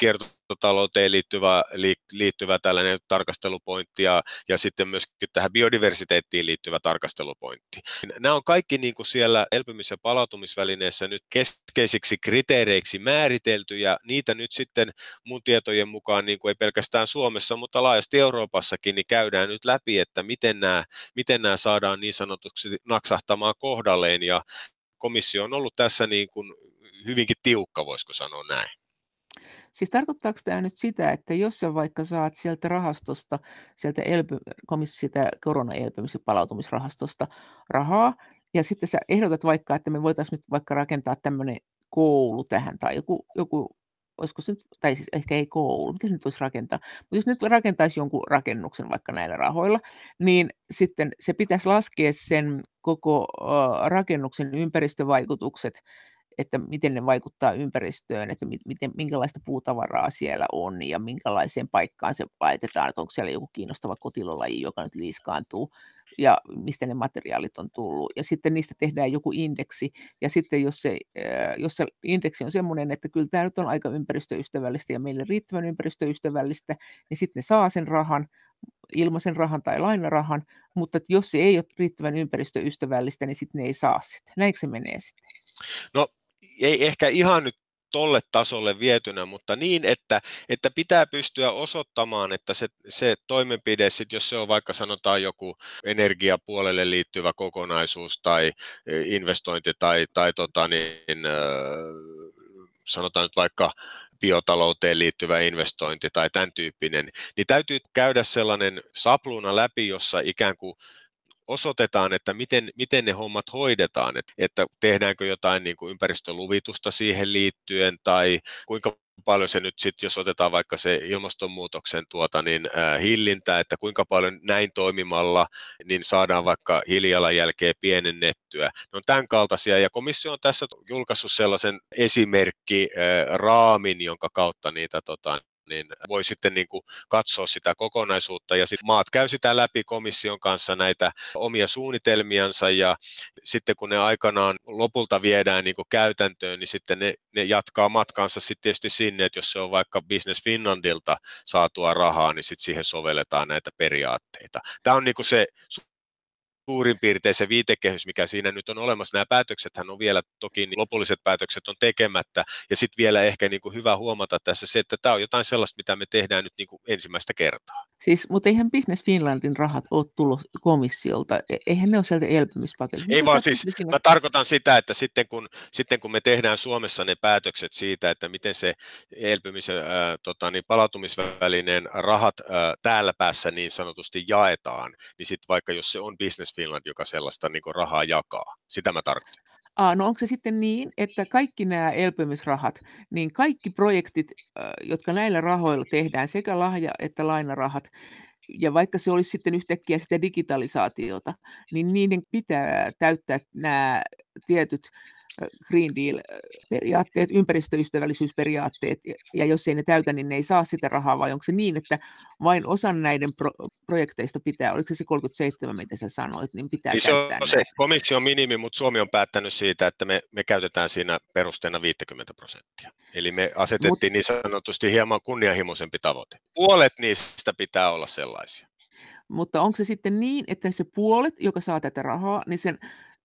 kiertotalouteen liittyvä, li, liittyvä tällainen tarkastelupointti ja, ja sitten myöskin tähän biodiversiteettiin liittyvä tarkastelupointti. Nämä on kaikki niin kuin siellä elpymis- ja palautumisvälineessä nyt keskeisiksi kriteereiksi määritelty ja niitä nyt sitten mun tietojen mukaan niin kuin ei pelkästään Suomessa, mutta laajasti Euroopassakin niin käydään nyt läpi, että miten nämä, miten nämä saadaan niin sanotuksi naksahtamaan kohdalleen ja komissio on ollut tässä niin kuin hyvinkin tiukka, voisiko sanoa näin. Siis tarkoittaako tämä nyt sitä, että jos sä vaikka saat sieltä rahastosta, sieltä elpy, sitä koronaelpymis- ja palautumisrahastosta rahaa, Ja sitten sä ehdotat vaikka, että me voitaisiin nyt vaikka rakentaa tämmöinen koulu tähän tai joku, joku olisiko se nyt, tai siis ehkä ei koulu, miten se nyt voisi rakentaa, mutta jos nyt rakentaisi jonkun rakennuksen vaikka näillä rahoilla, niin sitten se pitäisi laskea sen koko rakennuksen ympäristövaikutukset, että miten ne vaikuttaa ympäristöön, että miten, minkälaista puutavaraa siellä on ja minkälaiseen paikkaan se laitetaan, että onko siellä joku kiinnostava kotilolaji, joka nyt liiskaantuu ja mistä ne materiaalit on tullut. Ja sitten niistä tehdään joku indeksi. Ja sitten jos se, jos se indeksi on sellainen, että kyllä tämä nyt on aika ympäristöystävällistä ja meille riittävän ympäristöystävällistä, niin sitten ne saa sen rahan, ilmaisen rahan tai lainarahan, mutta jos se ei ole riittävän ympäristöystävällistä, niin sitten ne ei saa sitä. Näinkö se menee sitten? No ei ehkä ihan nyt tolle tasolle vietynä, mutta niin, että, että pitää pystyä osoittamaan, että se, se toimenpide, sit jos se on vaikka sanotaan joku energiapuolelle liittyvä kokonaisuus tai e, investointi tai, tai tota niin, sanotaan nyt vaikka biotalouteen liittyvä investointi tai tämän tyyppinen, niin täytyy käydä sellainen sapluuna läpi, jossa ikään kuin osoitetaan, että miten, miten ne hommat hoidetaan, että, että tehdäänkö jotain niin kuin ympäristöluvitusta siihen liittyen tai kuinka paljon se nyt sitten, jos otetaan vaikka se ilmastonmuutoksen tuota, niin, äh, hillintä, että kuinka paljon näin toimimalla niin saadaan vaikka hiilijalanjälkeä pienennettyä. Ne on tämän kaltaisia ja komissio on tässä julkaissut sellaisen esimerkki äh, raamin, jonka kautta niitä tota, niin voi sitten niin kuin katsoa sitä kokonaisuutta ja sitten maat käy sitä läpi komission kanssa näitä omia suunnitelmiansa ja sitten kun ne aikanaan lopulta viedään niin kuin käytäntöön, niin sitten ne, ne jatkaa matkansa sitten tietysti sinne, että jos se on vaikka Business Finlandilta saatua rahaa, niin sitten siihen sovelletaan näitä periaatteita. Tämä on niin kuin se suurin piirtein se viitekehys, mikä siinä nyt on olemassa. Nämä päätöksethän on vielä, toki niin lopulliset päätökset on tekemättä, ja sitten vielä ehkä niin kuin hyvä huomata tässä se, että tämä on jotain sellaista, mitä me tehdään nyt niin kuin ensimmäistä kertaa. Siis, mutta eihän Business Finlandin rahat ole tullut komissiolta, e, eihän ne ole sieltä elpymispaketista. Ei vaan siis, mä tarkoitan sitä, että sitten kun, sitten kun me tehdään Suomessa ne päätökset siitä, että miten se elpymis- ää, tota, niin palautumisvälineen rahat ää, täällä päässä niin sanotusti jaetaan, niin sitten vaikka jos se on Business Finland, joka sellaista niin rahaa jakaa. Sitä mä tarkoitan. Aa, no onko se sitten niin, että kaikki nämä elpymisrahat, niin kaikki projektit, jotka näillä rahoilla tehdään, sekä lahja- että lainarahat, ja vaikka se olisi sitten yhtäkkiä sitä digitalisaatiota, niin niiden pitää täyttää nämä tietyt Green Deal-periaatteet, ympäristöystävällisyysperiaatteet, ja jos ei ne täytä, niin ne ei saa sitä rahaa, vai onko se niin, että vain osan näiden pro- projekteista pitää, oliko se 37, mitä sä sanoit, niin pitää niin se on näitä. se komission minimi, mutta Suomi on päättänyt siitä, että me, me käytetään siinä perusteena 50 prosenttia. Eli me asetettiin Mut, niin sanotusti hieman kunnianhimoisempi tavoite. Puolet niistä pitää olla sellaisia. Mutta onko se sitten niin, että se puolet, joka saa tätä rahaa, niin sen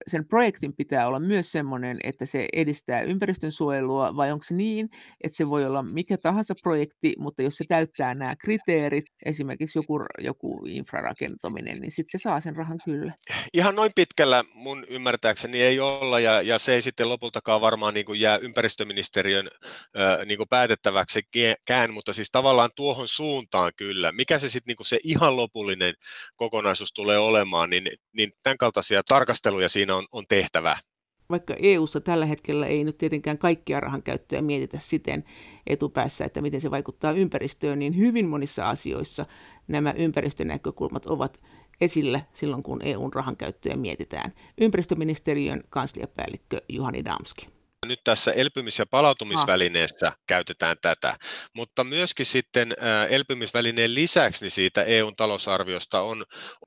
sen projektin pitää olla myös sellainen, että se edistää ympäristön suojelua, vai onko se niin, että se voi olla mikä tahansa projekti, mutta jos se täyttää nämä kriteerit, esimerkiksi joku, joku infrarakentaminen, niin sitten se saa sen rahan kyllä. Ihan noin pitkällä mun ymmärtääkseni ei olla, ja, ja se ei sitten lopultakaan varmaan niin kuin jää ympäristöministeriön äh, niin kuin päätettäväksi kään, mutta siis tavallaan tuohon suuntaan kyllä. Mikä se sitten niin se ihan lopullinen kokonaisuus tulee olemaan, niin, niin tämän kaltaisia tarkasteluja siinä on, on tehtävä. Vaikka EU:ssa tällä hetkellä ei nyt tietenkään kaikkia rahan käyttöä mietitä siten etupäässä, että miten se vaikuttaa ympäristöön, niin hyvin monissa asioissa nämä ympäristönäkökulmat ovat esillä silloin, kun EUn rahan käyttöä mietitään. Ympäristöministeriön kansliapäällikkö Juhani Damski nyt tässä elpymis- ja palautumisvälineessä ah. käytetään tätä, mutta myöskin sitten elpymisvälineen lisäksi niin siitä EUn talousarviosta on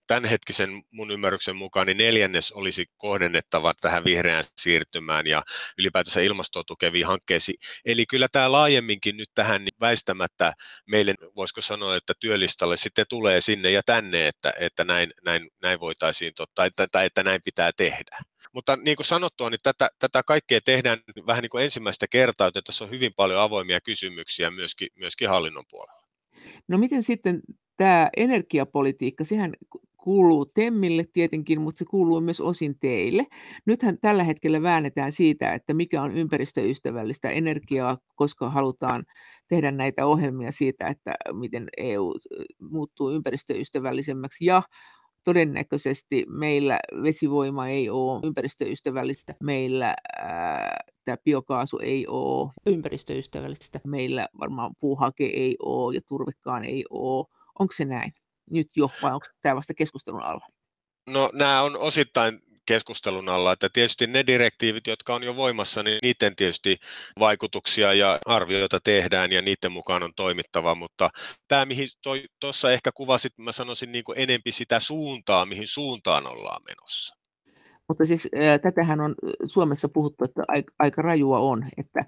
tämänhetkisen mun ymmärryksen mukaan niin neljännes olisi kohdennettava tähän vihreään siirtymään ja ylipäätänsä ilmastoa tukeviin hankkeisiin. Eli kyllä tämä laajemminkin nyt tähän niin väistämättä meille, voisiko sanoa, että työlistalle sitten tulee sinne ja tänne, että, että näin, näin, näin voitaisiin, tai että, että näin pitää tehdä. Mutta niin kuin sanottua, niin tätä, tätä kaikkea tehdään vähän niin kuin ensimmäistä kertaa, että tässä on hyvin paljon avoimia kysymyksiä myöskin, myöskin hallinnon puolella. No miten sitten tämä energiapolitiikka, sehän kuuluu Temmille tietenkin, mutta se kuuluu myös osin teille. Nythän tällä hetkellä väännetään siitä, että mikä on ympäristöystävällistä energiaa, koska halutaan tehdä näitä ohjelmia siitä, että miten EU muuttuu ympäristöystävällisemmäksi ja todennäköisesti meillä vesivoima ei ole ympäristöystävällistä, meillä tämä biokaasu ei ole ympäristöystävällistä, meillä varmaan puuhake ei ole ja turvekaan ei ole. Onko se näin nyt jo vai onko tämä vasta keskustelun alla? No nämä on osittain keskustelun alla, että tietysti ne direktiivit, jotka on jo voimassa, niin niiden tietysti vaikutuksia ja arvioita tehdään ja niiden mukaan on toimittava, mutta tämä, mihin tuossa ehkä kuvasit, mä sanoisin niin kuin enempi sitä suuntaa, mihin suuntaan ollaan menossa. Mutta siis äh, tätähän on Suomessa puhuttu, että aika, rajua on, että,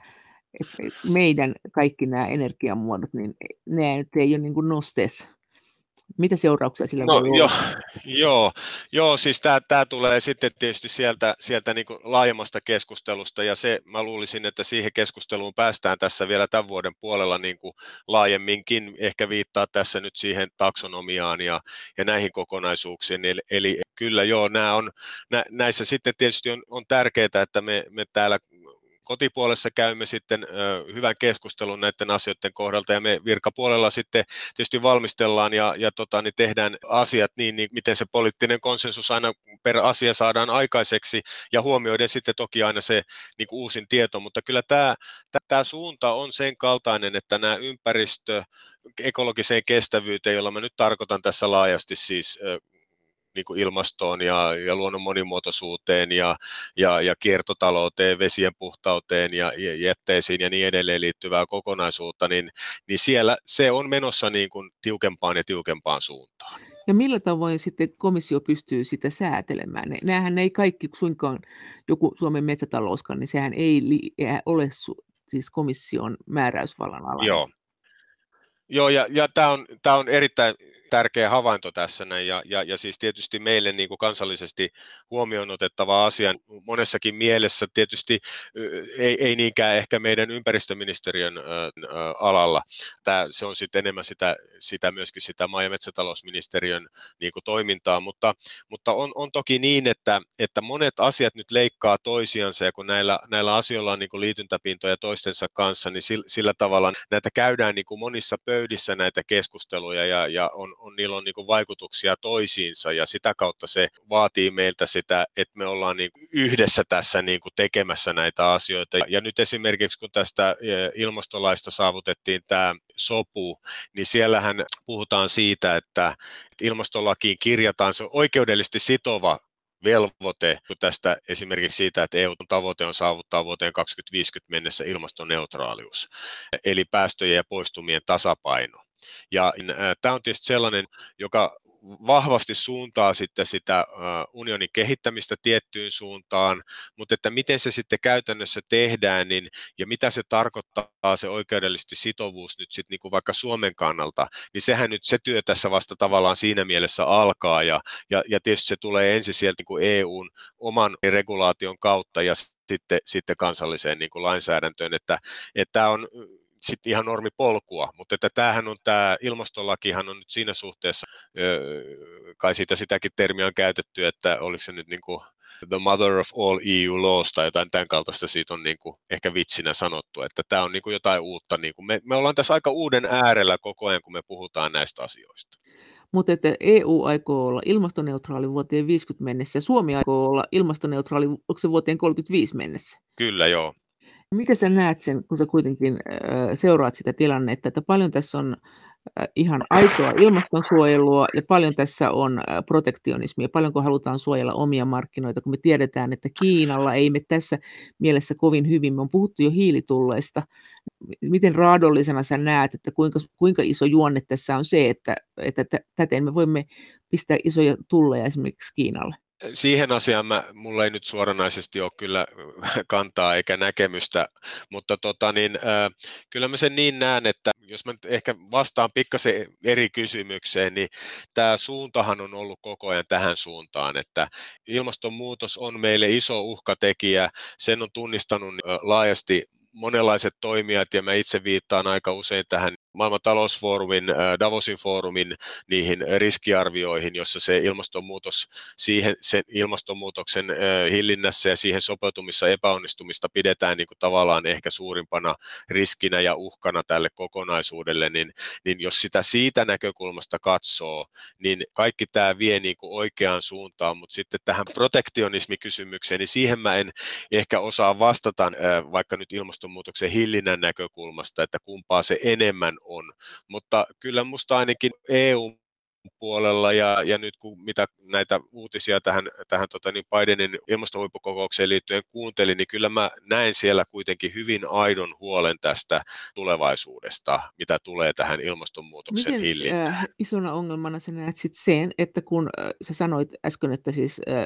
meidän kaikki nämä energiamuodot, niin ne ei ole niin kuin mitä seurauksia sillä no, voi jo, olla? [LAUGHS] Joo, joo siis tämä tulee sitten tietysti sieltä, sieltä niin laajemmasta keskustelusta ja se mä luulisin, että siihen keskusteluun päästään tässä vielä tämän vuoden puolella niin kuin laajemminkin, ehkä viittaa tässä nyt siihen taksonomiaan ja, ja näihin kokonaisuuksiin, eli, eli kyllä joo, nämä on, nä, näissä sitten tietysti on, on tärkeää, että me, me täällä kotipuolessa käymme sitten hyvän keskustelun näiden asioiden kohdalta ja me virkapuolella sitten tietysti valmistellaan ja, ja tota, niin tehdään asiat niin, niin, miten se poliittinen konsensus aina per asia saadaan aikaiseksi ja huomioiden sitten toki aina se niin kuin uusin tieto, mutta kyllä tämä, tämä suunta on sen kaltainen, että nämä ympäristö, ekologiseen kestävyyteen, jolla mä nyt tarkoitan tässä laajasti siis niin kuin ilmastoon ja, ja luonnon monimuotoisuuteen ja, ja, ja kiertotalouteen, vesien puhtauteen ja, ja jätteisiin ja niin edelleen liittyvää kokonaisuutta, niin, niin siellä se on menossa niin kuin tiukempaan ja tiukempaan suuntaan. Ja millä tavoin sitten komissio pystyy sitä säätelemään? Nämähän ei kaikki suinkaan, joku Suomen metsätalouskaan, niin sehän ei li- ole su- siis komission määräysvallan ala. Joo, Joo, ja, ja tämä on, tää on erittäin tärkeä havainto tässä näin, ja, ja, ja siis tietysti meille niin kuin kansallisesti huomioon otettava asia monessakin mielessä, tietysti ei, ei niinkään ehkä meidän ympäristöministeriön ö, ö, alalla, Tää, se on sitten enemmän sitä, sitä myöskin sitä maa- ja metsätalousministeriön niin kuin toimintaa, mutta, mutta on, on toki niin, että, että monet asiat nyt leikkaa toisiansa, ja kun näillä, näillä asioilla on niin kuin liityntäpintoja toistensa kanssa, niin sillä, sillä tavalla näitä käydään niin kuin monissa pöydissä näitä keskusteluja, ja, ja on, on, niillä on niin vaikutuksia toisiinsa ja sitä kautta se vaatii meiltä sitä, että me ollaan niin yhdessä tässä niin tekemässä näitä asioita. Ja nyt esimerkiksi kun tästä e, ilmastolaista saavutettiin tämä sopu, niin siellähän puhutaan siitä, että ilmastolakiin kirjataan se oikeudellisesti sitova velvoite tästä esimerkiksi siitä, että eu tavoite on saavuttaa vuoteen 2050 mennessä ilmastoneutraalius, eli päästöjen ja poistumien tasapaino. Ja äh, tämä on tietysti sellainen, joka vahvasti suuntaa sitten sitä unionin kehittämistä tiettyyn suuntaan, mutta että miten se sitten käytännössä tehdään niin, ja mitä se tarkoittaa se oikeudellisesti sitovuus nyt sitten niin kuin vaikka Suomen kannalta, niin sehän nyt se työ tässä vasta tavallaan siinä mielessä alkaa ja, ja, ja tietysti se tulee ensin sieltä niin kuin EUn oman regulaation kautta ja sitten, sitten kansalliseen niin kuin lainsäädäntöön, että, että on sitten ihan normipolkua, mutta että tämähän on tämä ilmastolakihan on nyt siinä suhteessa, kai siitä sitäkin termiä on käytetty, että oliko se nyt niin kuin the mother of all EU laws tai jotain tämän kaltaista siitä on niin kuin ehkä vitsinä sanottu, että tämä on niin kuin jotain uutta. Niin kuin me, me ollaan tässä aika uuden äärellä koko ajan, kun me puhutaan näistä asioista. Mutta että EU aikoo olla ilmastoneutraali vuoteen 50 mennessä ja Suomi aikoo olla ilmastoneutraali, onko se vuoteen 35 mennessä? Kyllä, joo. Miten sä näet sen, kun sä kuitenkin seuraat sitä tilannetta, että paljon tässä on ihan aitoa ilmastonsuojelua ja paljon tässä on protektionismia, paljonko halutaan suojella omia markkinoita, kun me tiedetään, että Kiinalla ei me tässä mielessä kovin hyvin, me on puhuttu jo hiilitulleista, miten raadollisena sä näet, että kuinka, kuinka iso juonne tässä on se, että, että täten me voimme pistää isoja tulleja esimerkiksi Kiinalle? Siihen asiaan mä, mulla ei nyt suoranaisesti ole kyllä [LAUGHS] kantaa eikä näkemystä, mutta tota niin, kyllä mä sen niin näen, että jos mä nyt ehkä vastaan pikkasen eri kysymykseen, niin tämä suuntahan on ollut koko ajan tähän suuntaan, että ilmastonmuutos on meille iso uhkatekijä, sen on tunnistanut laajasti monenlaiset toimijat ja mä itse viittaan aika usein tähän maailman talousfoorumin, Davosin foorumin niihin riskiarvioihin, jossa se ilmastonmuutos, siihen, sen ilmastonmuutoksen hillinnässä ja siihen sopeutumissa epäonnistumista pidetään niin kuin tavallaan ehkä suurimpana riskinä ja uhkana tälle kokonaisuudelle, niin, niin jos sitä siitä näkökulmasta katsoo, niin kaikki tämä vie niin kuin oikeaan suuntaan, mutta sitten tähän protektionismikysymykseen, niin siihen mä en ehkä osaa vastata vaikka nyt ilmastonmuutoksen hillinnän näkökulmasta, että kumpaa se enemmän on. Mutta kyllä minusta ainakin EU puolella ja, ja nyt kun mitä näitä uutisia tähän, tähän tota, niin Bidenin ilmastohuippukokoukseen liittyen kuuntelin, niin kyllä mä näen siellä kuitenkin hyvin aidon huolen tästä tulevaisuudesta, mitä tulee tähän ilmastonmuutoksen Miten hillintään. Äh, isona ongelmana sä näet sit sen, että kun äh, sä sanoit äsken, että siis äh,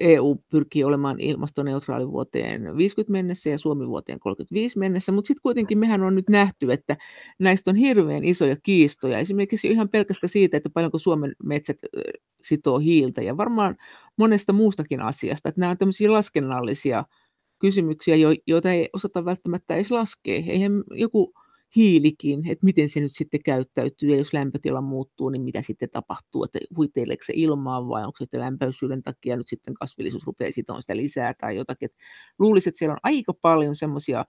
EU pyrkii olemaan ilmastoneutraali vuoteen 50 mennessä ja Suomi vuoteen 35 mennessä, mutta sitten kuitenkin mehän on nyt nähty, että näistä on hirveän isoja kiistoja, esimerkiksi ihan pelkästään siitä, että paljonko Suomen metsät sitoo hiiltä ja varmaan monesta muustakin asiasta. Että nämä on tämmöisiä laskennallisia kysymyksiä, joita ei osata välttämättä edes laskea. Eihän joku hiilikin, että miten se nyt sitten käyttäytyy ja jos lämpötila muuttuu, niin mitä sitten tapahtuu, että huiteileeko se ilmaan vai onko se sitten lämpöisyyden takia nyt sitten kasvillisuus rupeaa sitoon sitä lisää tai jotakin. luulisin, että siellä on aika paljon semmoisia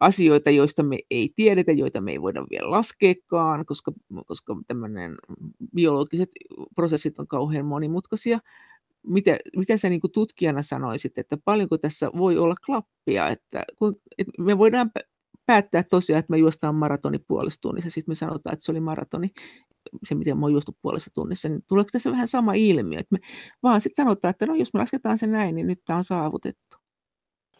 asioita, joista me ei tiedetä, joita me ei voida vielä laskeekaan, koska, koska tämmöinen biologiset prosessit on kauhean monimutkaisia. Mitä, mitä sä niin tutkijana sanoisit, että paljonko tässä voi olla klappia, että, kun, että me voidaan päättää tosiaan, että me juostaan maratoni puolessa tunnissa, sitten me sanotaan, että se oli maratoni, se miten mä oon juostu puolessa tunnissa, niin tuleeko tässä vähän sama ilmiö, että me vaan sitten sanotaan, että no jos me lasketaan se näin, niin nyt tämä on saavutettu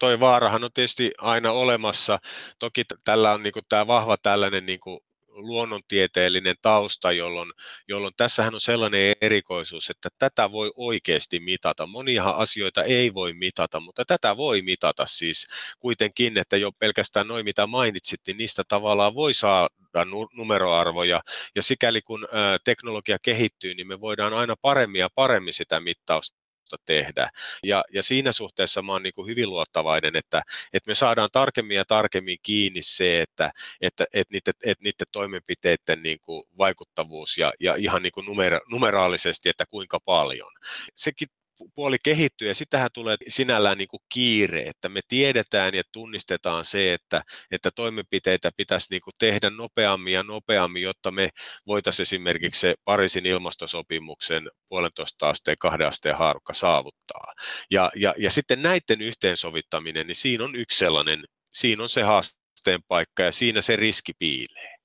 toi vaarahan on tietysti aina olemassa. Toki tällä on niin tämä vahva tällainen niin luonnontieteellinen tausta, jolloin, jolloin tässähän on sellainen erikoisuus, että tätä voi oikeasti mitata. Monia asioita ei voi mitata, mutta tätä voi mitata siis kuitenkin, että jo pelkästään noin mitä mainitsit, niin niistä tavallaan voi saada numeroarvoja, ja sikäli kun teknologia kehittyy, niin me voidaan aina paremmin ja paremmin sitä mittausta tehdä. Ja, ja siinä suhteessa mä oon niin kuin hyvin luottavainen, että, että me saadaan tarkemmin ja tarkemmin kiinni se, että, että, että, niiden, että niiden toimenpiteiden niin kuin vaikuttavuus ja, ja ihan niin kuin numera, numeraalisesti, että kuinka paljon. Sekin puoli kehittyy ja sitähän tulee sinällään niin kuin kiire, että me tiedetään ja tunnistetaan se, että, että toimenpiteitä pitäisi niin kuin tehdä nopeammin ja nopeammin, jotta me voitaisiin esimerkiksi se Pariisin ilmastosopimuksen puolentoista asteen, kahden asteen haarukka saavuttaa. Ja, ja, ja sitten näiden yhteensovittaminen, niin siinä on yksi sellainen, siinä on se haasteen paikka ja siinä se riski piilee.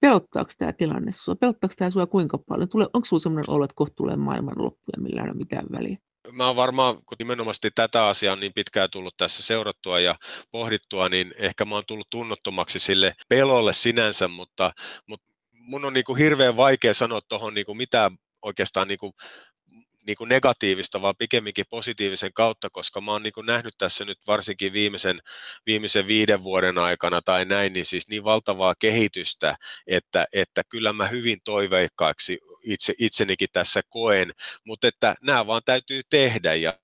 Pelottaako tämä tilanne sinua? Pelottaako tämä sinua kuinka paljon? Tule, onko sinulla sellainen olo, että kohta tulee maailmanloppu ja millään ei ole mitään väliä? Mä oon varmaan, kun nimenomaan tätä asiaa niin pitkään tullut tässä seurattua ja pohdittua, niin ehkä mä oon tullut tunnottomaksi sille pelolle sinänsä, mutta, mutta mun on niin kuin hirveän vaikea sanoa tuohon niin mitään oikeastaan niin kuin niin kuin negatiivista, vaan pikemminkin positiivisen kautta, koska mä oon niin kuin nähnyt tässä nyt varsinkin viimeisen, viimeisen viiden vuoden aikana tai näin, niin siis niin valtavaa kehitystä, että, että kyllä mä hyvin toiveikkaaksi itse, itsenikin tässä koen, mutta että nämä vaan täytyy tehdä ja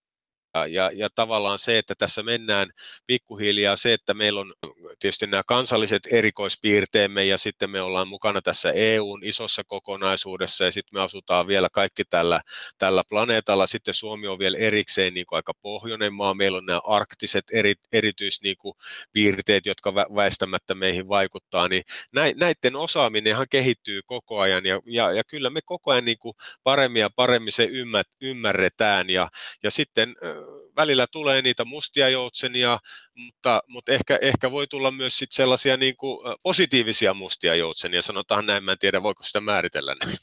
ja, ja tavallaan se, että tässä mennään pikkuhiljaa se, että meillä on tietysti nämä kansalliset erikoispiirteemme ja sitten me ollaan mukana tässä EUn isossa kokonaisuudessa ja sitten me asutaan vielä kaikki tällä, tällä planeetalla. Sitten Suomi on vielä erikseen niin kuin aika pohjoinen maa. Meillä on nämä arktiset eri, erityispiirteet, niin jotka väistämättä meihin vaikuttaa. Niin näiden osaaminenhan kehittyy koko ajan ja, ja, ja kyllä me koko ajan niin kuin paremmin ja paremmin se ymmärretään ja, ja sitten välillä tulee niitä mustia joutsenia, mutta, mutta ehkä, ehkä voi tulla myös sit sellaisia niin kuin positiivisia mustia joutsenia, sanotaan näin, mä en tiedä voiko sitä määritellä näin.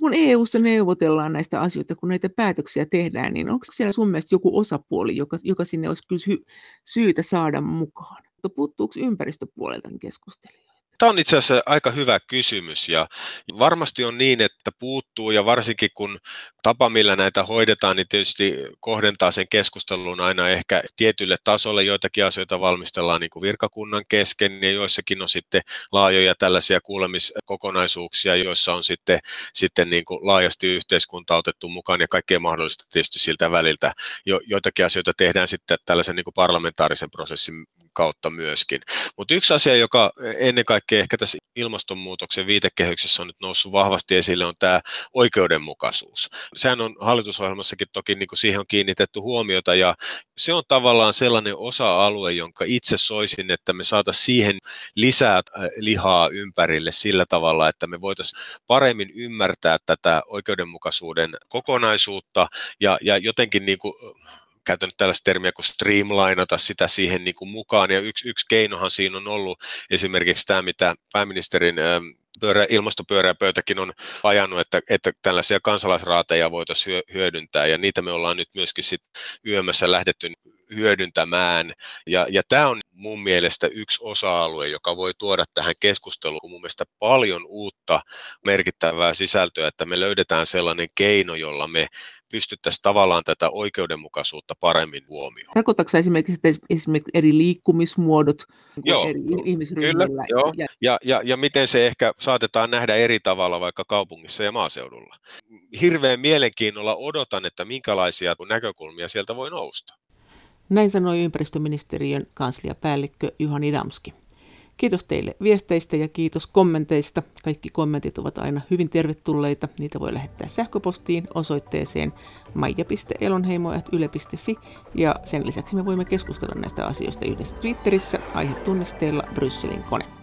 Kun EU-ssa neuvotellaan näistä asioista, kun näitä päätöksiä tehdään, niin onko siellä sun mielestä joku osapuoli, joka, joka sinne olisi kyllä sy- syytä saada mukaan? Puuttuuko ympäristöpuolelta keskustelijoita? Tämä on itse asiassa aika hyvä kysymys ja varmasti on niin, että puuttuu ja varsinkin kun tapa, millä näitä hoidetaan, niin tietysti kohdentaa sen keskustelun aina ehkä tietylle tasolle. Joitakin asioita valmistellaan niin kuin virkakunnan kesken ja joissakin on sitten laajoja tällaisia kuulemiskokonaisuuksia, joissa on sitten, sitten niin kuin laajasti yhteiskunta otettu mukaan ja kaikkea mahdollista tietysti siltä väliltä. Jo, joitakin asioita tehdään sitten tällaisen niin kuin parlamentaarisen prosessin kautta myöskin. Mutta yksi asia, joka ennen kaikkea ehkä tässä ilmastonmuutoksen viitekehyksessä on nyt noussut vahvasti esille, on tämä oikeudenmukaisuus. Sehän on hallitusohjelmassakin toki niin kuin siihen on kiinnitetty huomiota ja se on tavallaan sellainen osa-alue, jonka itse soisin, että me saataisiin siihen lisää äh, lihaa ympärille sillä tavalla, että me voitaisiin paremmin ymmärtää tätä oikeudenmukaisuuden kokonaisuutta ja, ja jotenkin niin kuin käytän tällaista termiä kuin streamlainata sitä siihen niin kuin mukaan. Ja yksi, yksi keinohan siinä on ollut esimerkiksi tämä, mitä pääministerin ähm, pyörä, ilmastopyörä pöytäkin on ajanut, että, että tällaisia kansalaisraateja voitaisiin hyödyntää, ja niitä me ollaan nyt myöskin sit yömässä lähdetty hyödyntämään. Ja, ja tämä on mun mielestä yksi osa-alue, joka voi tuoda tähän keskusteluun mun mielestä paljon uutta merkittävää sisältöä, että me löydetään sellainen keino, jolla me pystyttäisiin tavallaan tätä oikeudenmukaisuutta paremmin huomioon. Tarkoitatko esimerkiksi, että esimerkiksi eri liikkumismuodot joo, eri ihmisryhmillä? Kyllä, joo. Ja, ja, ja, ja miten se ehkä saatetaan nähdä eri tavalla vaikka kaupungissa ja maaseudulla. Hirveän mielenkiinnolla odotan, että minkälaisia näkökulmia sieltä voi nousta. Näin sanoi ympäristöministeriön kansliapäällikkö Juhani Damski. Kiitos teille viesteistä ja kiitos kommenteista. Kaikki kommentit ovat aina hyvin tervetulleita. Niitä voi lähettää sähköpostiin osoitteeseen maija.elonheimo.yle.fi ja sen lisäksi me voimme keskustella näistä asioista yhdessä Twitterissä aihetunnisteella Brysselin kone.